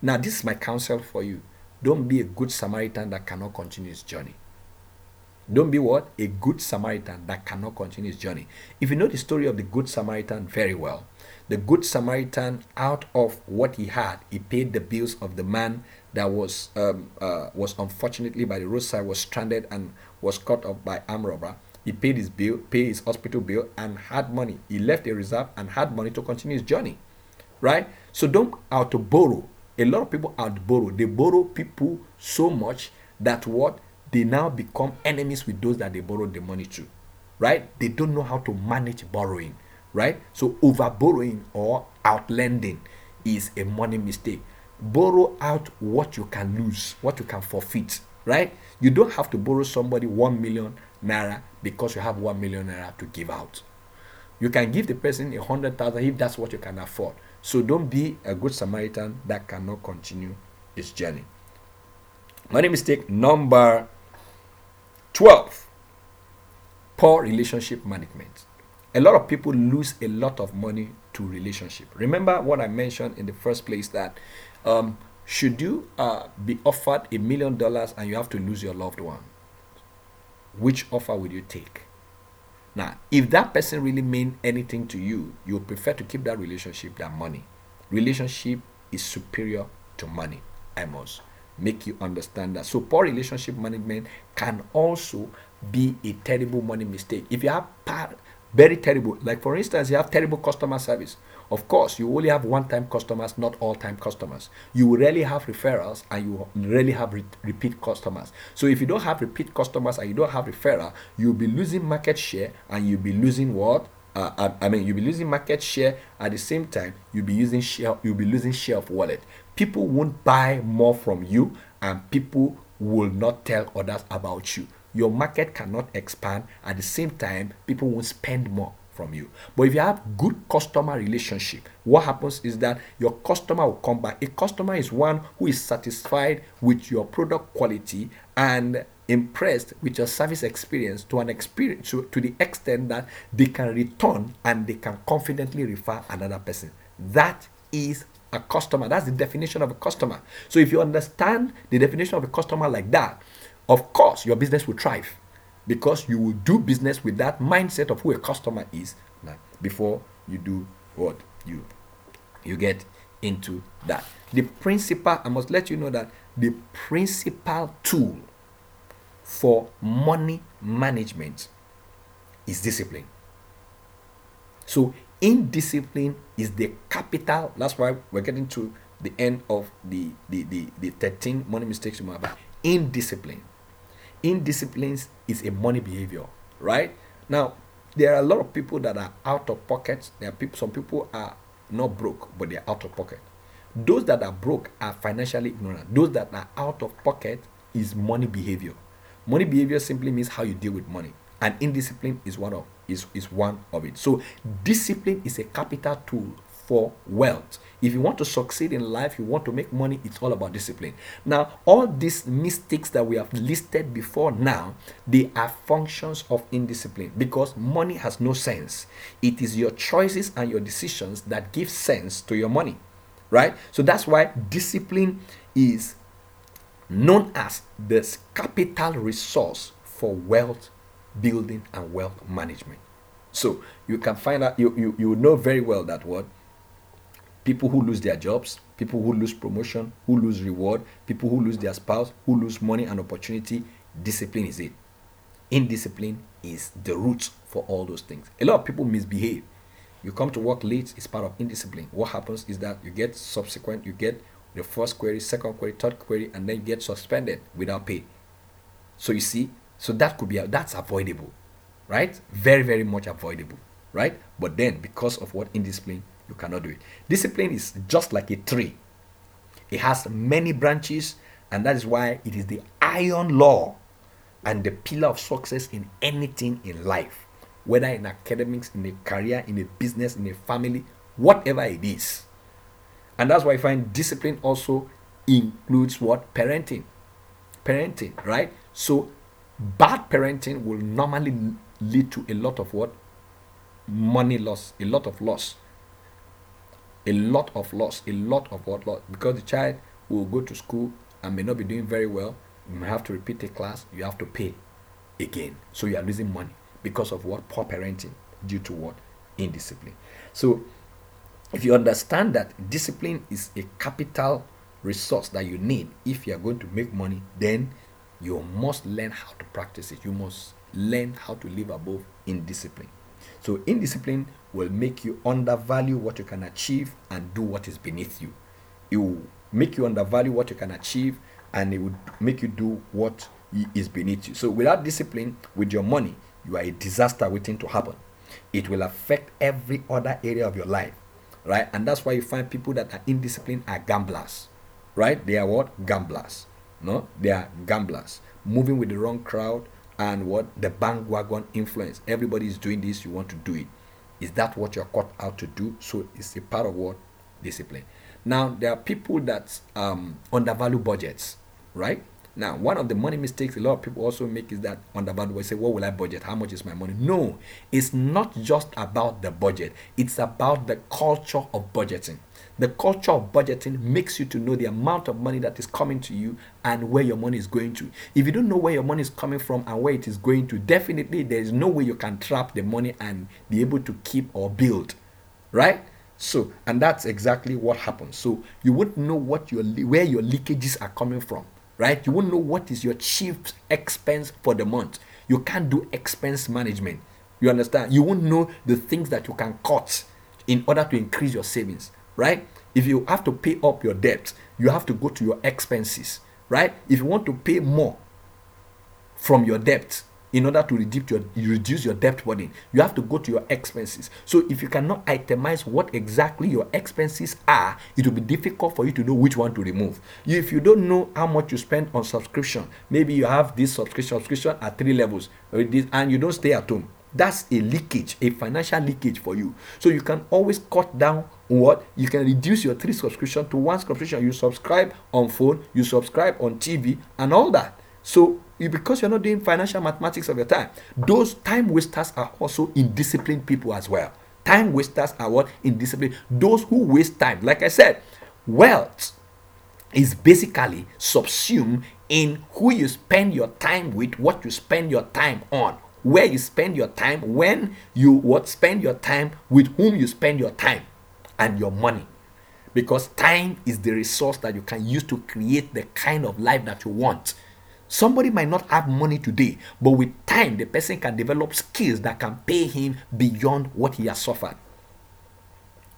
Now, this is my counsel for you. Don't be a good Samaritan that cannot continue his journey. Don't be what? A good Samaritan that cannot continue his journey. If you know the story of the Good Samaritan very well, the Good Samaritan, out of what he had, he paid the bills of the man that was um, uh, was unfortunately by the roadside, was stranded and was caught up by armed robber. He paid his bill, paid his hospital bill, and had money. He left a reserve and had money to continue his journey. Right? So don't out to borrow a lot of people outborrow. They borrow people so much that what they now become enemies with those that they borrowed the money to. Right? They don't know how to manage borrowing. Right? So over borrowing or outlending is a money mistake. Borrow out what you can lose, what you can forfeit. Right? You don't have to borrow somebody one million naira because you have one million naira to give out. You can give the person a hundred thousand if that's what you can afford. So don't be a good Samaritan that cannot continue his journey. Money mistake number 12 poor relationship management. A lot of people lose a lot of money to relationship. Remember what I mentioned in the first place that um, should you uh, be offered a million dollars and you have to lose your loved one, which offer would you take? Now, if that person really mean anything to you, you prefer to keep that relationship than money. Relationship is superior to money. I must make you understand that. So poor relationship management can also be a terrible money mistake. If you have very terrible, like for instance, you have terrible customer service. Of course, you only have one-time customers, not all-time customers. You rarely have referrals and you rarely have re- repeat customers. So if you don't have repeat customers and you don't have referral, you'll be losing market share and you'll be losing what? Uh, I, uh, I mean, you'll be losing market share at the same time. You'll be using share. You'll be losing share of wallet. People won't buy more from you, and people will not tell others about you. Your market cannot expand at the same time. People won't spend more from you. But if you have good customer relationship, what happens is that your customer will come back. A customer is one who is satisfied with your product quality and impressed with your service experience to an experience to, to the extent that they can return and they can confidently refer another person. That is a customer. That's the definition of a customer. So if you understand the definition of a customer like that, of course your business will thrive because you will do business with that mindset of who a customer is before you do what you you get into that. The principal, I must let you know that the principal tool for money management is discipline. So indiscipline is the capital. That's why we're getting to the end of the the the, the 13 money mistakes you might have. Indiscipline. Indiscipline is a money behavior, right? Now, there are a lot of people that are out of pocket. There are people, some people are not broke, but they're out of pocket. Those that are broke are financially ignorant. Those that are out of pocket is money behavior. Money behavior simply means how you deal with money, and indiscipline is one of is, is one of it. So discipline is a capital tool for wealth. If you want to succeed in life, you want to make money, it's all about discipline. Now, all these mistakes that we have listed before now, they are functions of indiscipline because money has no sense. It is your choices and your decisions that give sense to your money, right? So that's why discipline is known as the capital resource for wealth building and wealth management. So you can find out you, you, you know very well that what people who lose their jobs, people who lose promotion, who lose reward, people who lose their spouse, who lose money and opportunity, discipline is it. Indiscipline is the root for all those things. A lot of people misbehave. You come to work late, it's part of indiscipline. What happens is that you get subsequent, you get the first query, second query, third query, and then you get suspended without pay. So you see, so that could be that's avoidable, right? Very, very much avoidable, right? But then because of what indiscipline, you cannot do it. Discipline is just like a tree. It has many branches, and that is why it is the iron law and the pillar of success in anything in life, whether in academics, in a career, in a business, in a family, whatever it is. And that's why I find discipline also includes what? Parenting. Parenting, right? So bad parenting will normally lead to a lot of what? Money loss, a lot of loss a lot of loss, a lot of what loss, because the child will go to school and may not be doing very well. You have to repeat a class, you have to pay again. So you are losing money because of what? Poor parenting due to what? Indiscipline. So if you understand that discipline is a capital resource that you need if you are going to make money, then you must learn how to practice it. You must learn how to live above indiscipline. So indiscipline will make you undervalue what you can achieve and do what is beneath you. It will make you undervalue what you can achieve and it would make you do what is beneath you. So without discipline with your money, you are a disaster waiting to happen. It will affect every other area of your life, right? And that's why you find people that are indisciplined are gamblers, right? They are what? Gamblers. No, they are gamblers, moving with the wrong crowd and what the bandwagon influence. Everybody is doing this, you want to do it. Is that what you're caught out to do? So it's a part of what discipline. Now there are people that um, undervalue budgets, right? Now, one of the money mistakes a lot of people also make is that undervalue. They say, "What will I budget? How much is my money?" No, it's not just about the budget. It's about the culture of budgeting. The culture of budgeting makes you to know the amount of money that is coming to you and where your money is going to. If you don't know where your money is coming from and where it is going to, definitely there is no way you can trap the money and be able to keep or build, right? So, and that's exactly what happens. So, you won't know what your where your leakages are coming from, right? You won't know what is your chief expense for the month. You can't do expense management. You understand? You won't know the things that you can cut in order to increase your savings right? If you have to pay up your debt, you have to go to your expenses, right? If you want to pay more from your debt in order to reduce your reduce your debt burden, you have to go to your expenses. So if you cannot itemize what exactly your expenses are, it will be difficult for you to know which one to remove. If you don't know how much you spend on subscription, maybe you have this subscription subscription at three levels, and you don't stay at home That's a leakage, a financial leakage for you. So you can always cut down what you can reduce your three subscription to one subscription. You subscribe on phone, you subscribe on TV, and all that. So you, because you're not doing financial mathematics of your time, those time wasters are also indisciplined people as well. Time wasters are what indisciplined. Those who waste time, like I said, wealth is basically subsumed in who you spend your time with, what you spend your time on, where you spend your time, when you what spend your time, with whom you spend your time, and your money. Because time is the resource that you can use to create the kind of life that you want. Somebody might not have money today, but with time, the person can develop skills that can pay him beyond what he has suffered.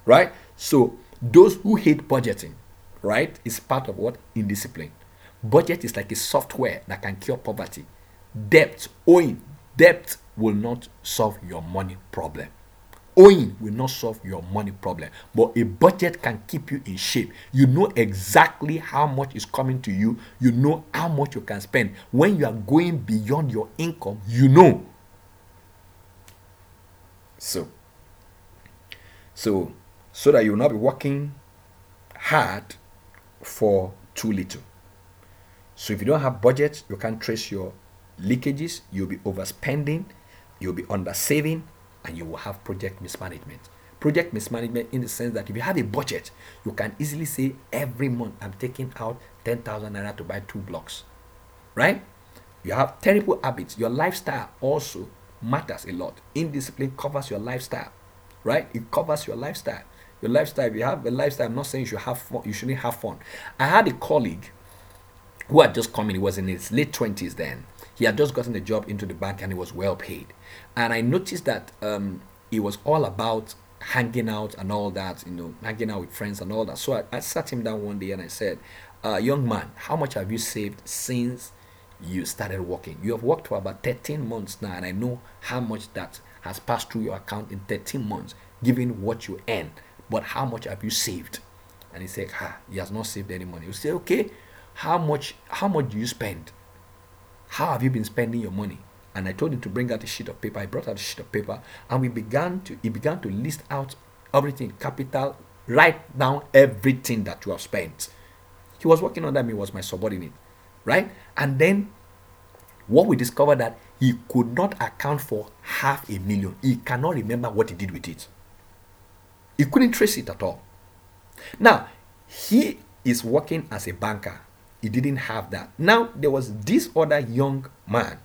Right? So, those who hate budgeting, right, is part of what? Indiscipline. Budget is like a software that can cure poverty. Debt, owing, debt will not solve your money problem. Owing will not solve your money problem, but a budget can keep you in shape. You know exactly how much is coming to you, you know how much you can spend. When you are going beyond your income, you know. So, so, so that you will not be working hard for too little. So if you don't have budget, you can't trace your leakages, you'll be overspending, you'll be under saving, and you will have project mismanagement. Project mismanagement in the sense that if you have a budget, you can easily say every month I'm taking out 10,000 naira to buy two blocks. Right? You have terrible habits. Your lifestyle also matters a lot. Indiscipline covers your lifestyle. Right? It covers your lifestyle. Your lifestyle, if you have a lifestyle, I'm not saying you should have fun, you shouldn't have fun. I had a colleague who had just come in. He was in his late 20s then. He had just gotten a job into the bank and he was well paid. And I noticed that um, was all about hanging out and all that, you know, hanging out with friends and all that. So I, I sat him down one day and I said, uh, Young man, how much have you saved since you started working? You have worked for about 13 months now, and I know how much that has passed through your account in 13 months, given what you earn. But how much have you saved? And he said, ah, he has not saved any money. You say, okay, how much how much do you spend how have you been spending your money? And i told him to bring out a sheet of paper. I brought out a sheet of paper and we began to he began to list out everything capital write down everything that you have spent. He was working under me was my subordinate right? And then what we discovered that he could not account for half a million. He cannot remember what he did with it. He couldn't trace it at all. Now he is working as a banker he didn't have that. Now there was this other young man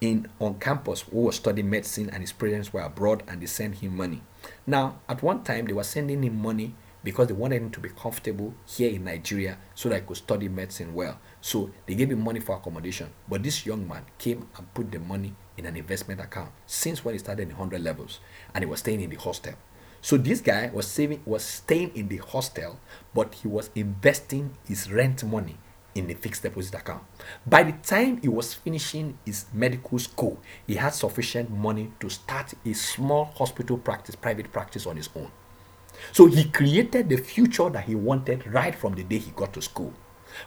in on campus who was studying medicine and his parents were abroad and they sent him money. Now at one time they were sending him money because they wanted him to be comfortable here in Nigeria so that he could study medicine well. So they gave him money for accommodation. But this young man came and put the money in an investment account since when he started in 100 levels and he was staying in the hostel. So this guy was saving was staying in the hostel, but he was investing his rent money in a fixed deposit account. By the time he was finishing his medical school, he had sufficient money to start a small hospital practice, private practice on his own. So he created the future that he wanted right from the day he got to school.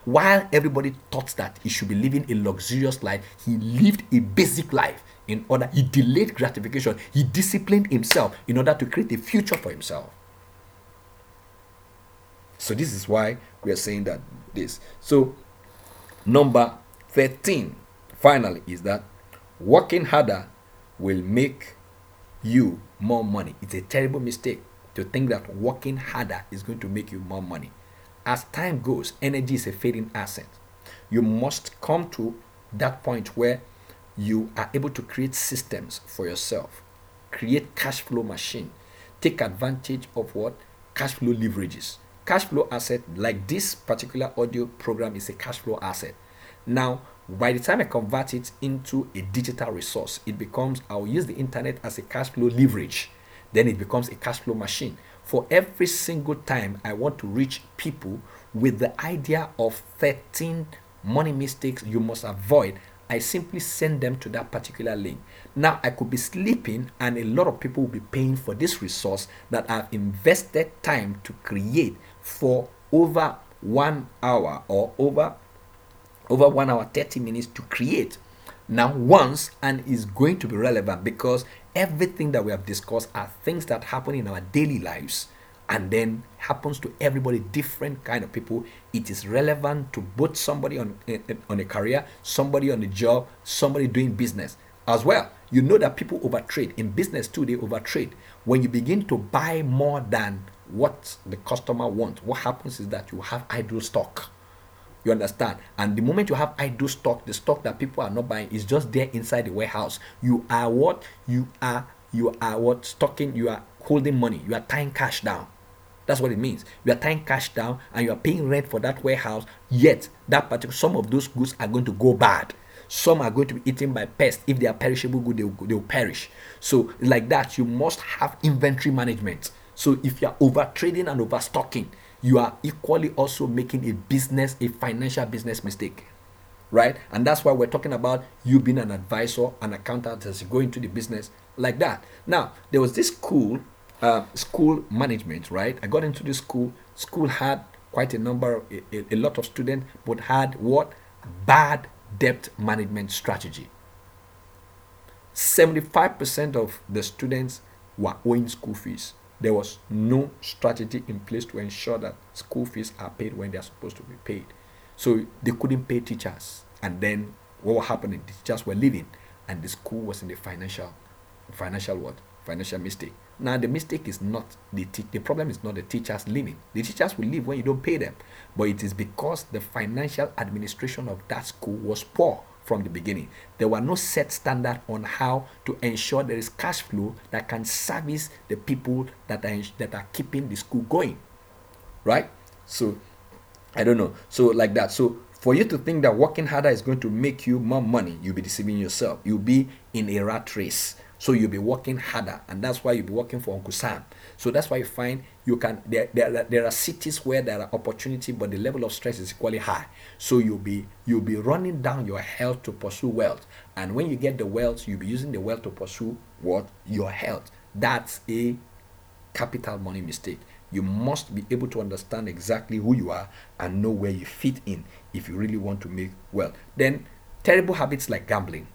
While everybody thought that he should be living a luxurious life, he lived a basic life in order he delayed gratification, he disciplined himself in order to create a future for himself. So this is why we are saying that this. So number 13 finally is that working harder will make you more money. It's a terrible mistake to think that working harder is going to make you more money. As time goes, energy is a fading asset. You must come to that point where you are able to create systems for yourself, create cash flow machine, take advantage of what cash flow leverages cash flow asset like this particular audio program is a cash flow asset. Now by the time i convert it into a digital resource it becomes i'll use the internet as a cash flow leverage. Then it becomes a cash flow machine. For every single time i want to reach people with the idea of 13 money mistakes you must avoid I simply send them to that particular link. Now I could be sleeping and a lot of people will be paying for this resource that I've invested time to create for over one hour or over over one hour 30 minutes to create. Now once and is going to be relevant because everything that we have discussed are things that happen in our daily lives and then happens to everybody different kind of people. It is relevant to both somebody on eh, eh, on a career somebody on a job somebody doing business as well. You know that people overtrade. In business too they overtrade. When you begin to buy more than what the customer wants what happens is that you have idle stock you understand? And the moment you have idle stock, the stock that people are not buying is just there inside the warehouse. You are what? You are you are what stocking, you are holding money, you are tying cash down. That's what it means. You are tying cash down and you are paying rent for that warehouse, yet that particular some of those goods are going to go bad. Some are going to be eaten by pests. If they are perishable goods, they will, they will perish. So, like that, you must have inventory management. So, if you are over trading and overstocking, you are equally also making a business, a financial business mistake. Right? And that's why we're talking about you being an advisor, an accountant as you go into the business like that. Now, there was this school, uh, school management, right? I got into this school. School had quite a number, a, a lot of students, but had what? Bad debt management strategy. 75% of the students were owing school fees there was no strategy in place to ensure that school fees are paid when they are supposed to be paid. So they couldn't pay teachers. And then what was happening? The teachers were leaving and the school was in the financial financial what? Financial mistake. Now the mistake is not the te- the problem is not the teachers leaving. The teachers will leave when you don't pay them. But it is because the financial administration of that school was poor from the beginning. There were no set standard on how to ensure there is cash flow that can service the people that are that are keeping the school going. Right? So I don't know. So like that. So for you to think that working harder is going to make you more money, you'll be deceiving yourself. You'll be in a rat race. So you'll be working harder, and that's why you'll be working for Uncle Sam. So that's why you find you can there, there, there are cities where there are opportunity, but the level of stress is equally high. So you'll be you'll be running down your health to pursue wealth. And when you get the wealth, you'll be using the wealth to pursue what? Your health. That's a capital money mistake. You must be able to understand exactly who you are and know where you fit in if you really want to make wealth. Then terrible habits like gambling.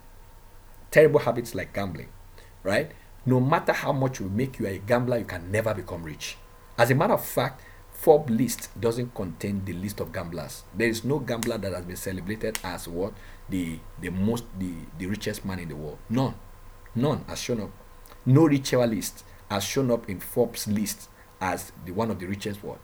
Terrible habits like gambling right? No matter how much you make you are a gambler, you can never become rich. As a matter of fact, Forbes list doesn't contain the list of gamblers. There is no gambler that has been celebrated as what the the most the, the richest man in the world. None. None has shown up. No ritualist has shown up in Forbes list as the one of the richest world.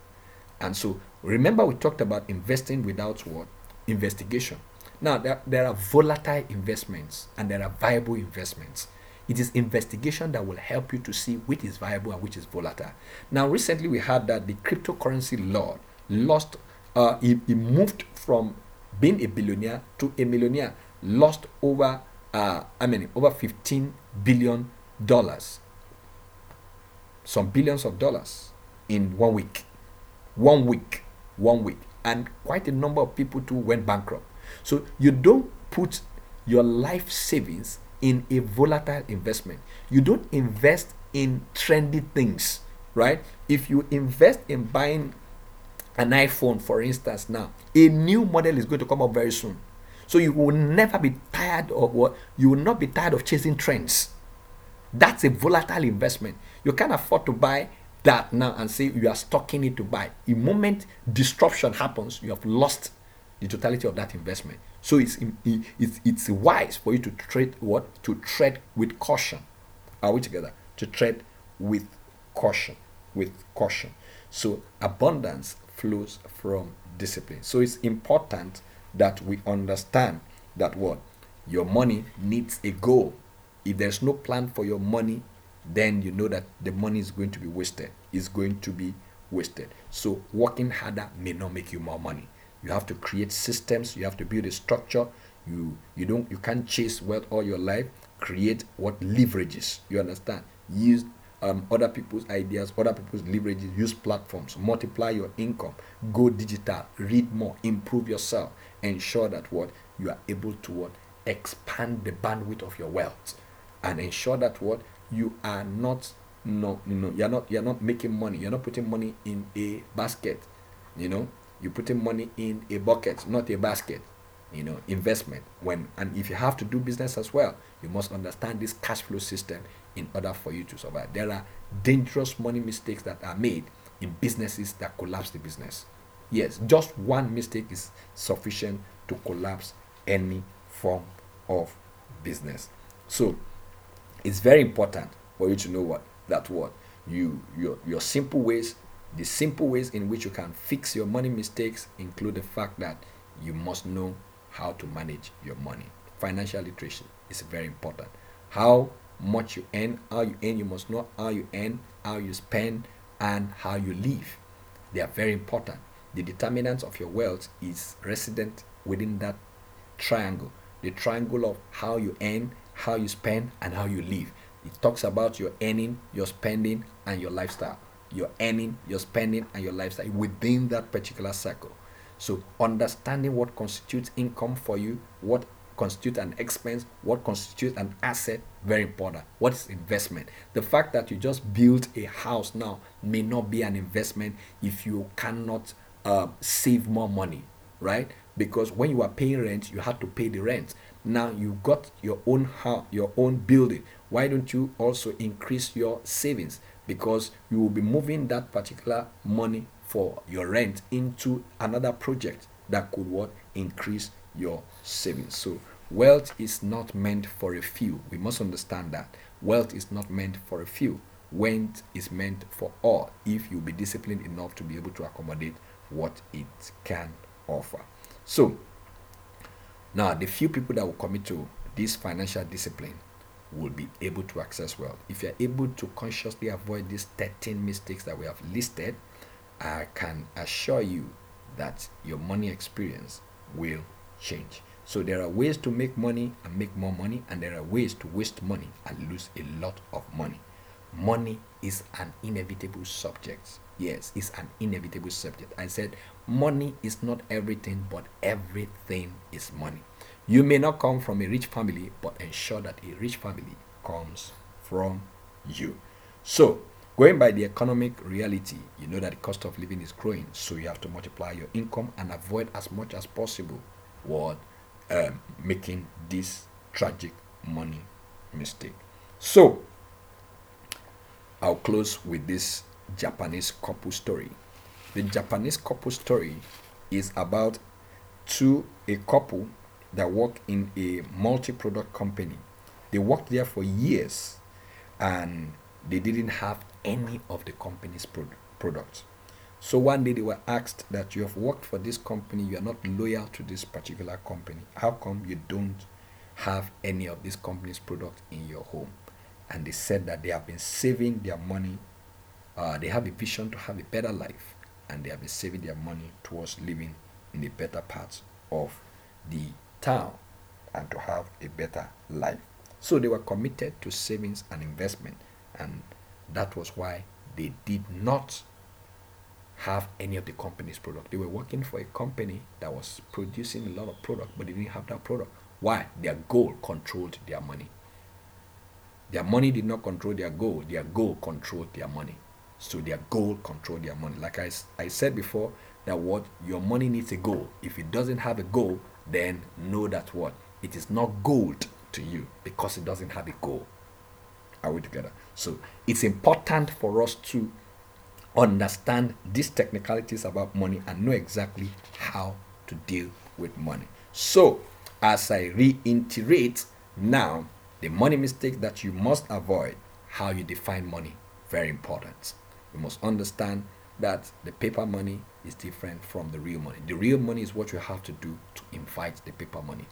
And so remember we talked about investing without what? Investigation. Now there, there are volatile investments and there are viable investments. It is investigation that will help you to see which is viable and which is volatile. Now, recently we heard that the cryptocurrency lord lost, uh, he, he moved from being a billionaire to a millionaire, lost over, uh, I mean, over 15 billion dollars, some billions of dollars in one week. One week, one week. And quite a number of people too went bankrupt. So you don't put your life savings in a volatile investment. You don't invest in trendy things, right? If you invest in buying an iPhone, for instance, now, a new model is going to come up very soon. So you will never be tired of what you will not be tired of chasing trends. That's a volatile investment. You can't afford to buy that now and say you are stocking it to buy. The moment disruption happens, you have lost the totality of that investment. So it's, it's, it's wise for you to trade what? To tread with caution. Are we together? To tread with caution. With caution. So abundance flows from discipline. So it's important that we understand that what? Your money needs a goal. If there's no plan for your money, then you know that the money is going to be wasted. Is going to be wasted. So working harder may not make you more money you have to create systems you have to build a structure. You you don't you can't chase wealth all your life. Create what leverages you understand? Use um, other people's ideas other people's leverages use platforms multiply your income go digital read more improve yourself ensure that what? You are able to what? Expand the bandwidth of your wealth and ensure that what? You are not no know you're not you're not making money. You're not putting money in a basket you know you're putting money in a bucket, not a basket. You know, investment. When and if you have to do business as well, you must understand this cash flow system in order for you to survive. There are dangerous money mistakes that are made in businesses that collapse the business. Yes, just one mistake is sufficient to collapse any form of business. So it's very important for you to know what that what you your your simple ways the simple ways in which you can fix your money mistakes include the fact that you must know how to manage your money. Financial literacy is very important. How much you earn how you earn you must know how you earn how you spend and how you live. They are very important. The determinants of your wealth is resident within that triangle. The triangle of how you earn how you spend and how you live. It talks about your earning your spending and your lifestyle your earning your spending and your lifestyle within that particular cycle so understanding what constitutes income for you what constitutes an expense what constitutes an asset very important. What is investment? The fact that you just built a house now may not be an investment if you cannot uh, save more money right? Because when you are paying rent you had to pay the rent. Now you got your own house your own building. Why don't you also increase your savings because you will be moving that particular money for your rent into another project that could what? Increase your savings. So wealth is not meant for a few. We must understand that. Wealth is not meant for a few. Wealth is meant for all if you be disciplined enough to be able to accommodate what it can offer. So now the few people that will commit to this financial discipline will be able to access wealth if you're able to consciously avoid these 13 mistakes that we have listed i can assure you that your money experience will change. So there are ways to make money and make more money and there are ways to waste money and lose a lot of money. Money is an inevitable subject. Yes it's an inevitable subject. I said money is not everything but everything is money you may not come from a rich family but ensure that a rich family comes from you so going by the economic reality you know that the cost of living is growing so you have to multiply your income and avoid as much as possible what um, making this tragic money mistake so i'll close with this Japanese couple story. The Japanese couple story is about two a couple that work in a multi-product company. They worked there for years and they didn't have any of the company's pro- products. So one day they were asked that you have worked for this company, you are not loyal to this particular company. How come you don't have any of this company's products in your home? And they said that they have been saving their money uh, they have a vision to have a better life and they have been saving their money towards living in the better parts of the town and to have a better life. So they were committed to savings and investment, and that was why they did not have any of the company's product. They were working for a company that was producing a lot of product, but they didn't have that product. Why? Their goal controlled their money. Their money did not control their goal, their goal controlled their money. So their goal controlled their money. Like I, I said before, that what your money needs a goal. If it doesn't have a goal, then know that what it is not gold to you because it doesn't have a goal. Are we together? So it's important for us to understand these technicalities about money and know exactly how to deal with money. So, as I reiterate now, the money mistake that you must avoid, how you define money, very important you must understand that the paper money is different from the real money. The real money is what you have to do to invite the paper money.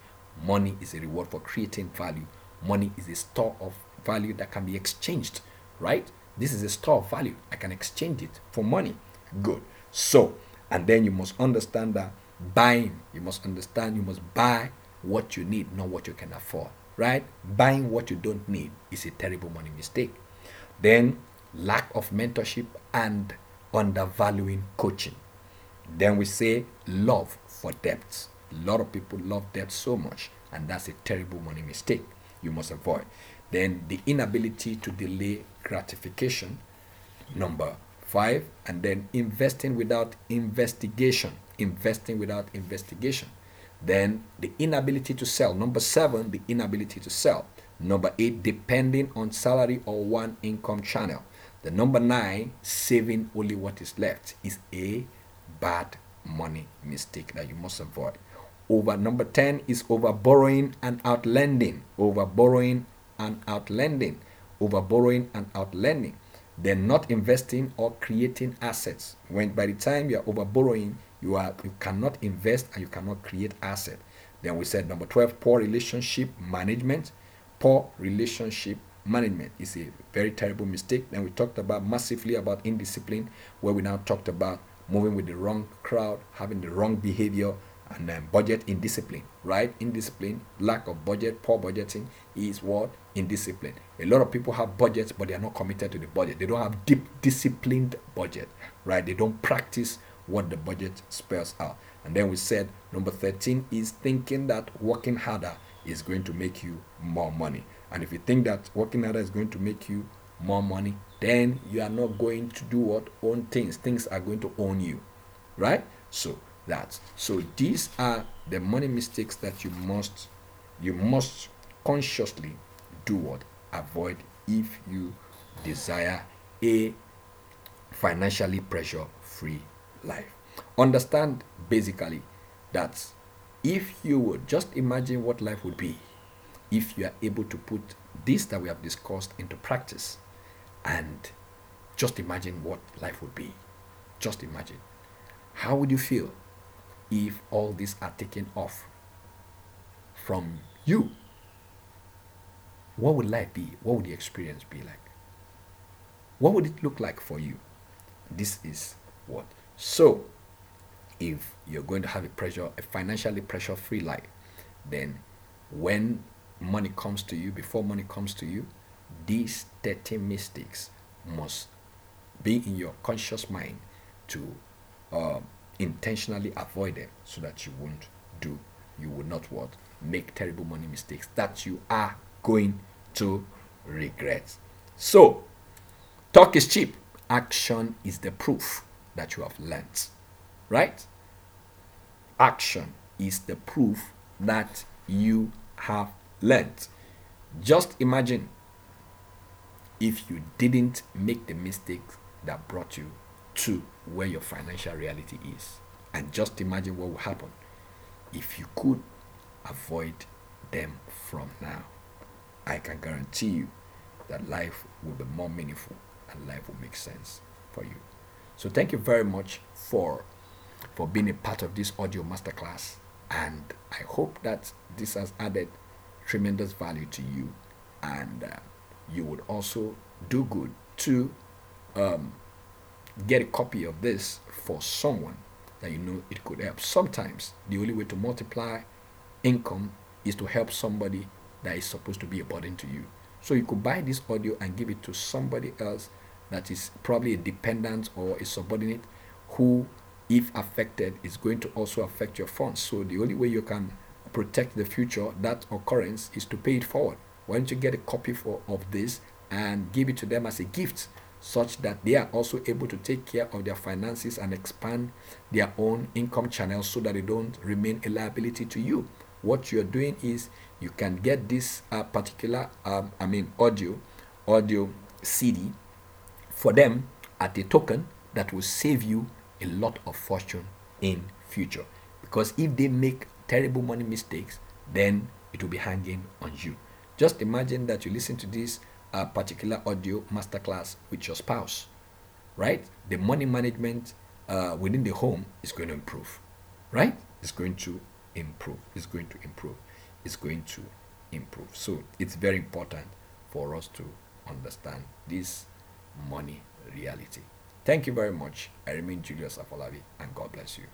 Money is a reward for creating value. Money is a store of value that can be exchanged, right? This is a store of value. I can exchange it for money. Good. So, and then you must understand that buying, you must understand you must buy what you need, not what you can afford, right? Buying what you don't need is a terrible money mistake. Then lack of mentorship, and undervaluing coaching. Then we say love for debt. A lot of people love debt so much, and that's a terrible money mistake you must avoid. Then the inability to delay gratification, number five, and then investing without investigation. Investing without investigation. Then the inability to sell. Number seven, the inability to sell. Number eight, depending on salary or one income channel. The number nine, saving only what is left, is a bad money mistake that you must avoid. Over number 10 is over borrowing and outlending. Over borrowing and outlending. Over borrowing and outlending. Then not investing or creating assets. When by the time you are over borrowing, you are you cannot invest and you cannot create asset. Then we said number 12, poor relationship management. Poor relationship management is a very terrible mistake. Then we talked about massively about indiscipline, where we now talked about moving with the wrong crowd, having the wrong behavior, and then budget indiscipline, right? Indiscipline, lack of budget, poor budgeting is what? Indiscipline. A lot of people have budgets, but they are not committed to the budget. They don't have deep disciplined budget, right? They don't practice what the budget spells out. And then we said number 13 is thinking that working harder is going to make you more money. And if you think that working harder is going to make you more money, then you are not going to do what? Own things. Things are going to own you, right? So that. So these are the money mistakes that you must you must consciously do what avoid if you desire a financially pressure free life. Understand basically that if you would just imagine what life would be if you are able to put this that we have discussed into practice and just imagine what life would be. Just imagine. How would you feel if all these are taken off from you? What would life be? What would the experience be like? What would it look like for you? This is what. So, if you're going to have a pressure, a financially pressure-free life, then when money comes to you, before money comes to you, these 13 mistakes must be in your conscious mind to uh, intentionally avoid them so that you won't do, you will not what? Make terrible money mistakes that you are going to regret. So, talk is cheap. Action is the proof that you have learnt. Right? Action is the proof that you have learned. Just imagine if you didn't make the mistakes that brought you to where your financial reality is. And just imagine what will happen if you could avoid them from now. I can guarantee you that life will be more meaningful and life will make sense for you. So thank you very much for for being a part of this audio masterclass and I hope that this has added tremendous value to you and uh, you would also do good to um, get a copy of this for someone that you know it could help. Sometimes the only way to multiply income is to help somebody that is supposed to be a burden to you. So you could buy this audio and give it to somebody else that is probably a dependent or a subordinate who, if affected, is going to also affect your funds. So the only way you can protect the future, that occurrence, is to pay it forward. Why don't you get a copy for, of this and give it to them as a gift such that they are also able to take care of their finances and expand their own income channels so that they don't remain a liability to you. What you're doing is you can get this uh, particular, um, I mean, audio, audio CD for them at a token that will save you a lot of fortune in future. Because if they make terrible money mistakes, then it will be hanging on you. Just imagine that you listen to this uh, particular audio masterclass with your spouse, right? The money management uh, within the home is going to improve, right? It's going to improve. It's going to improve. It's going to improve. So it's very important for us to understand this money reality. Thank you very much. I remain Julius Afolabi and God bless you.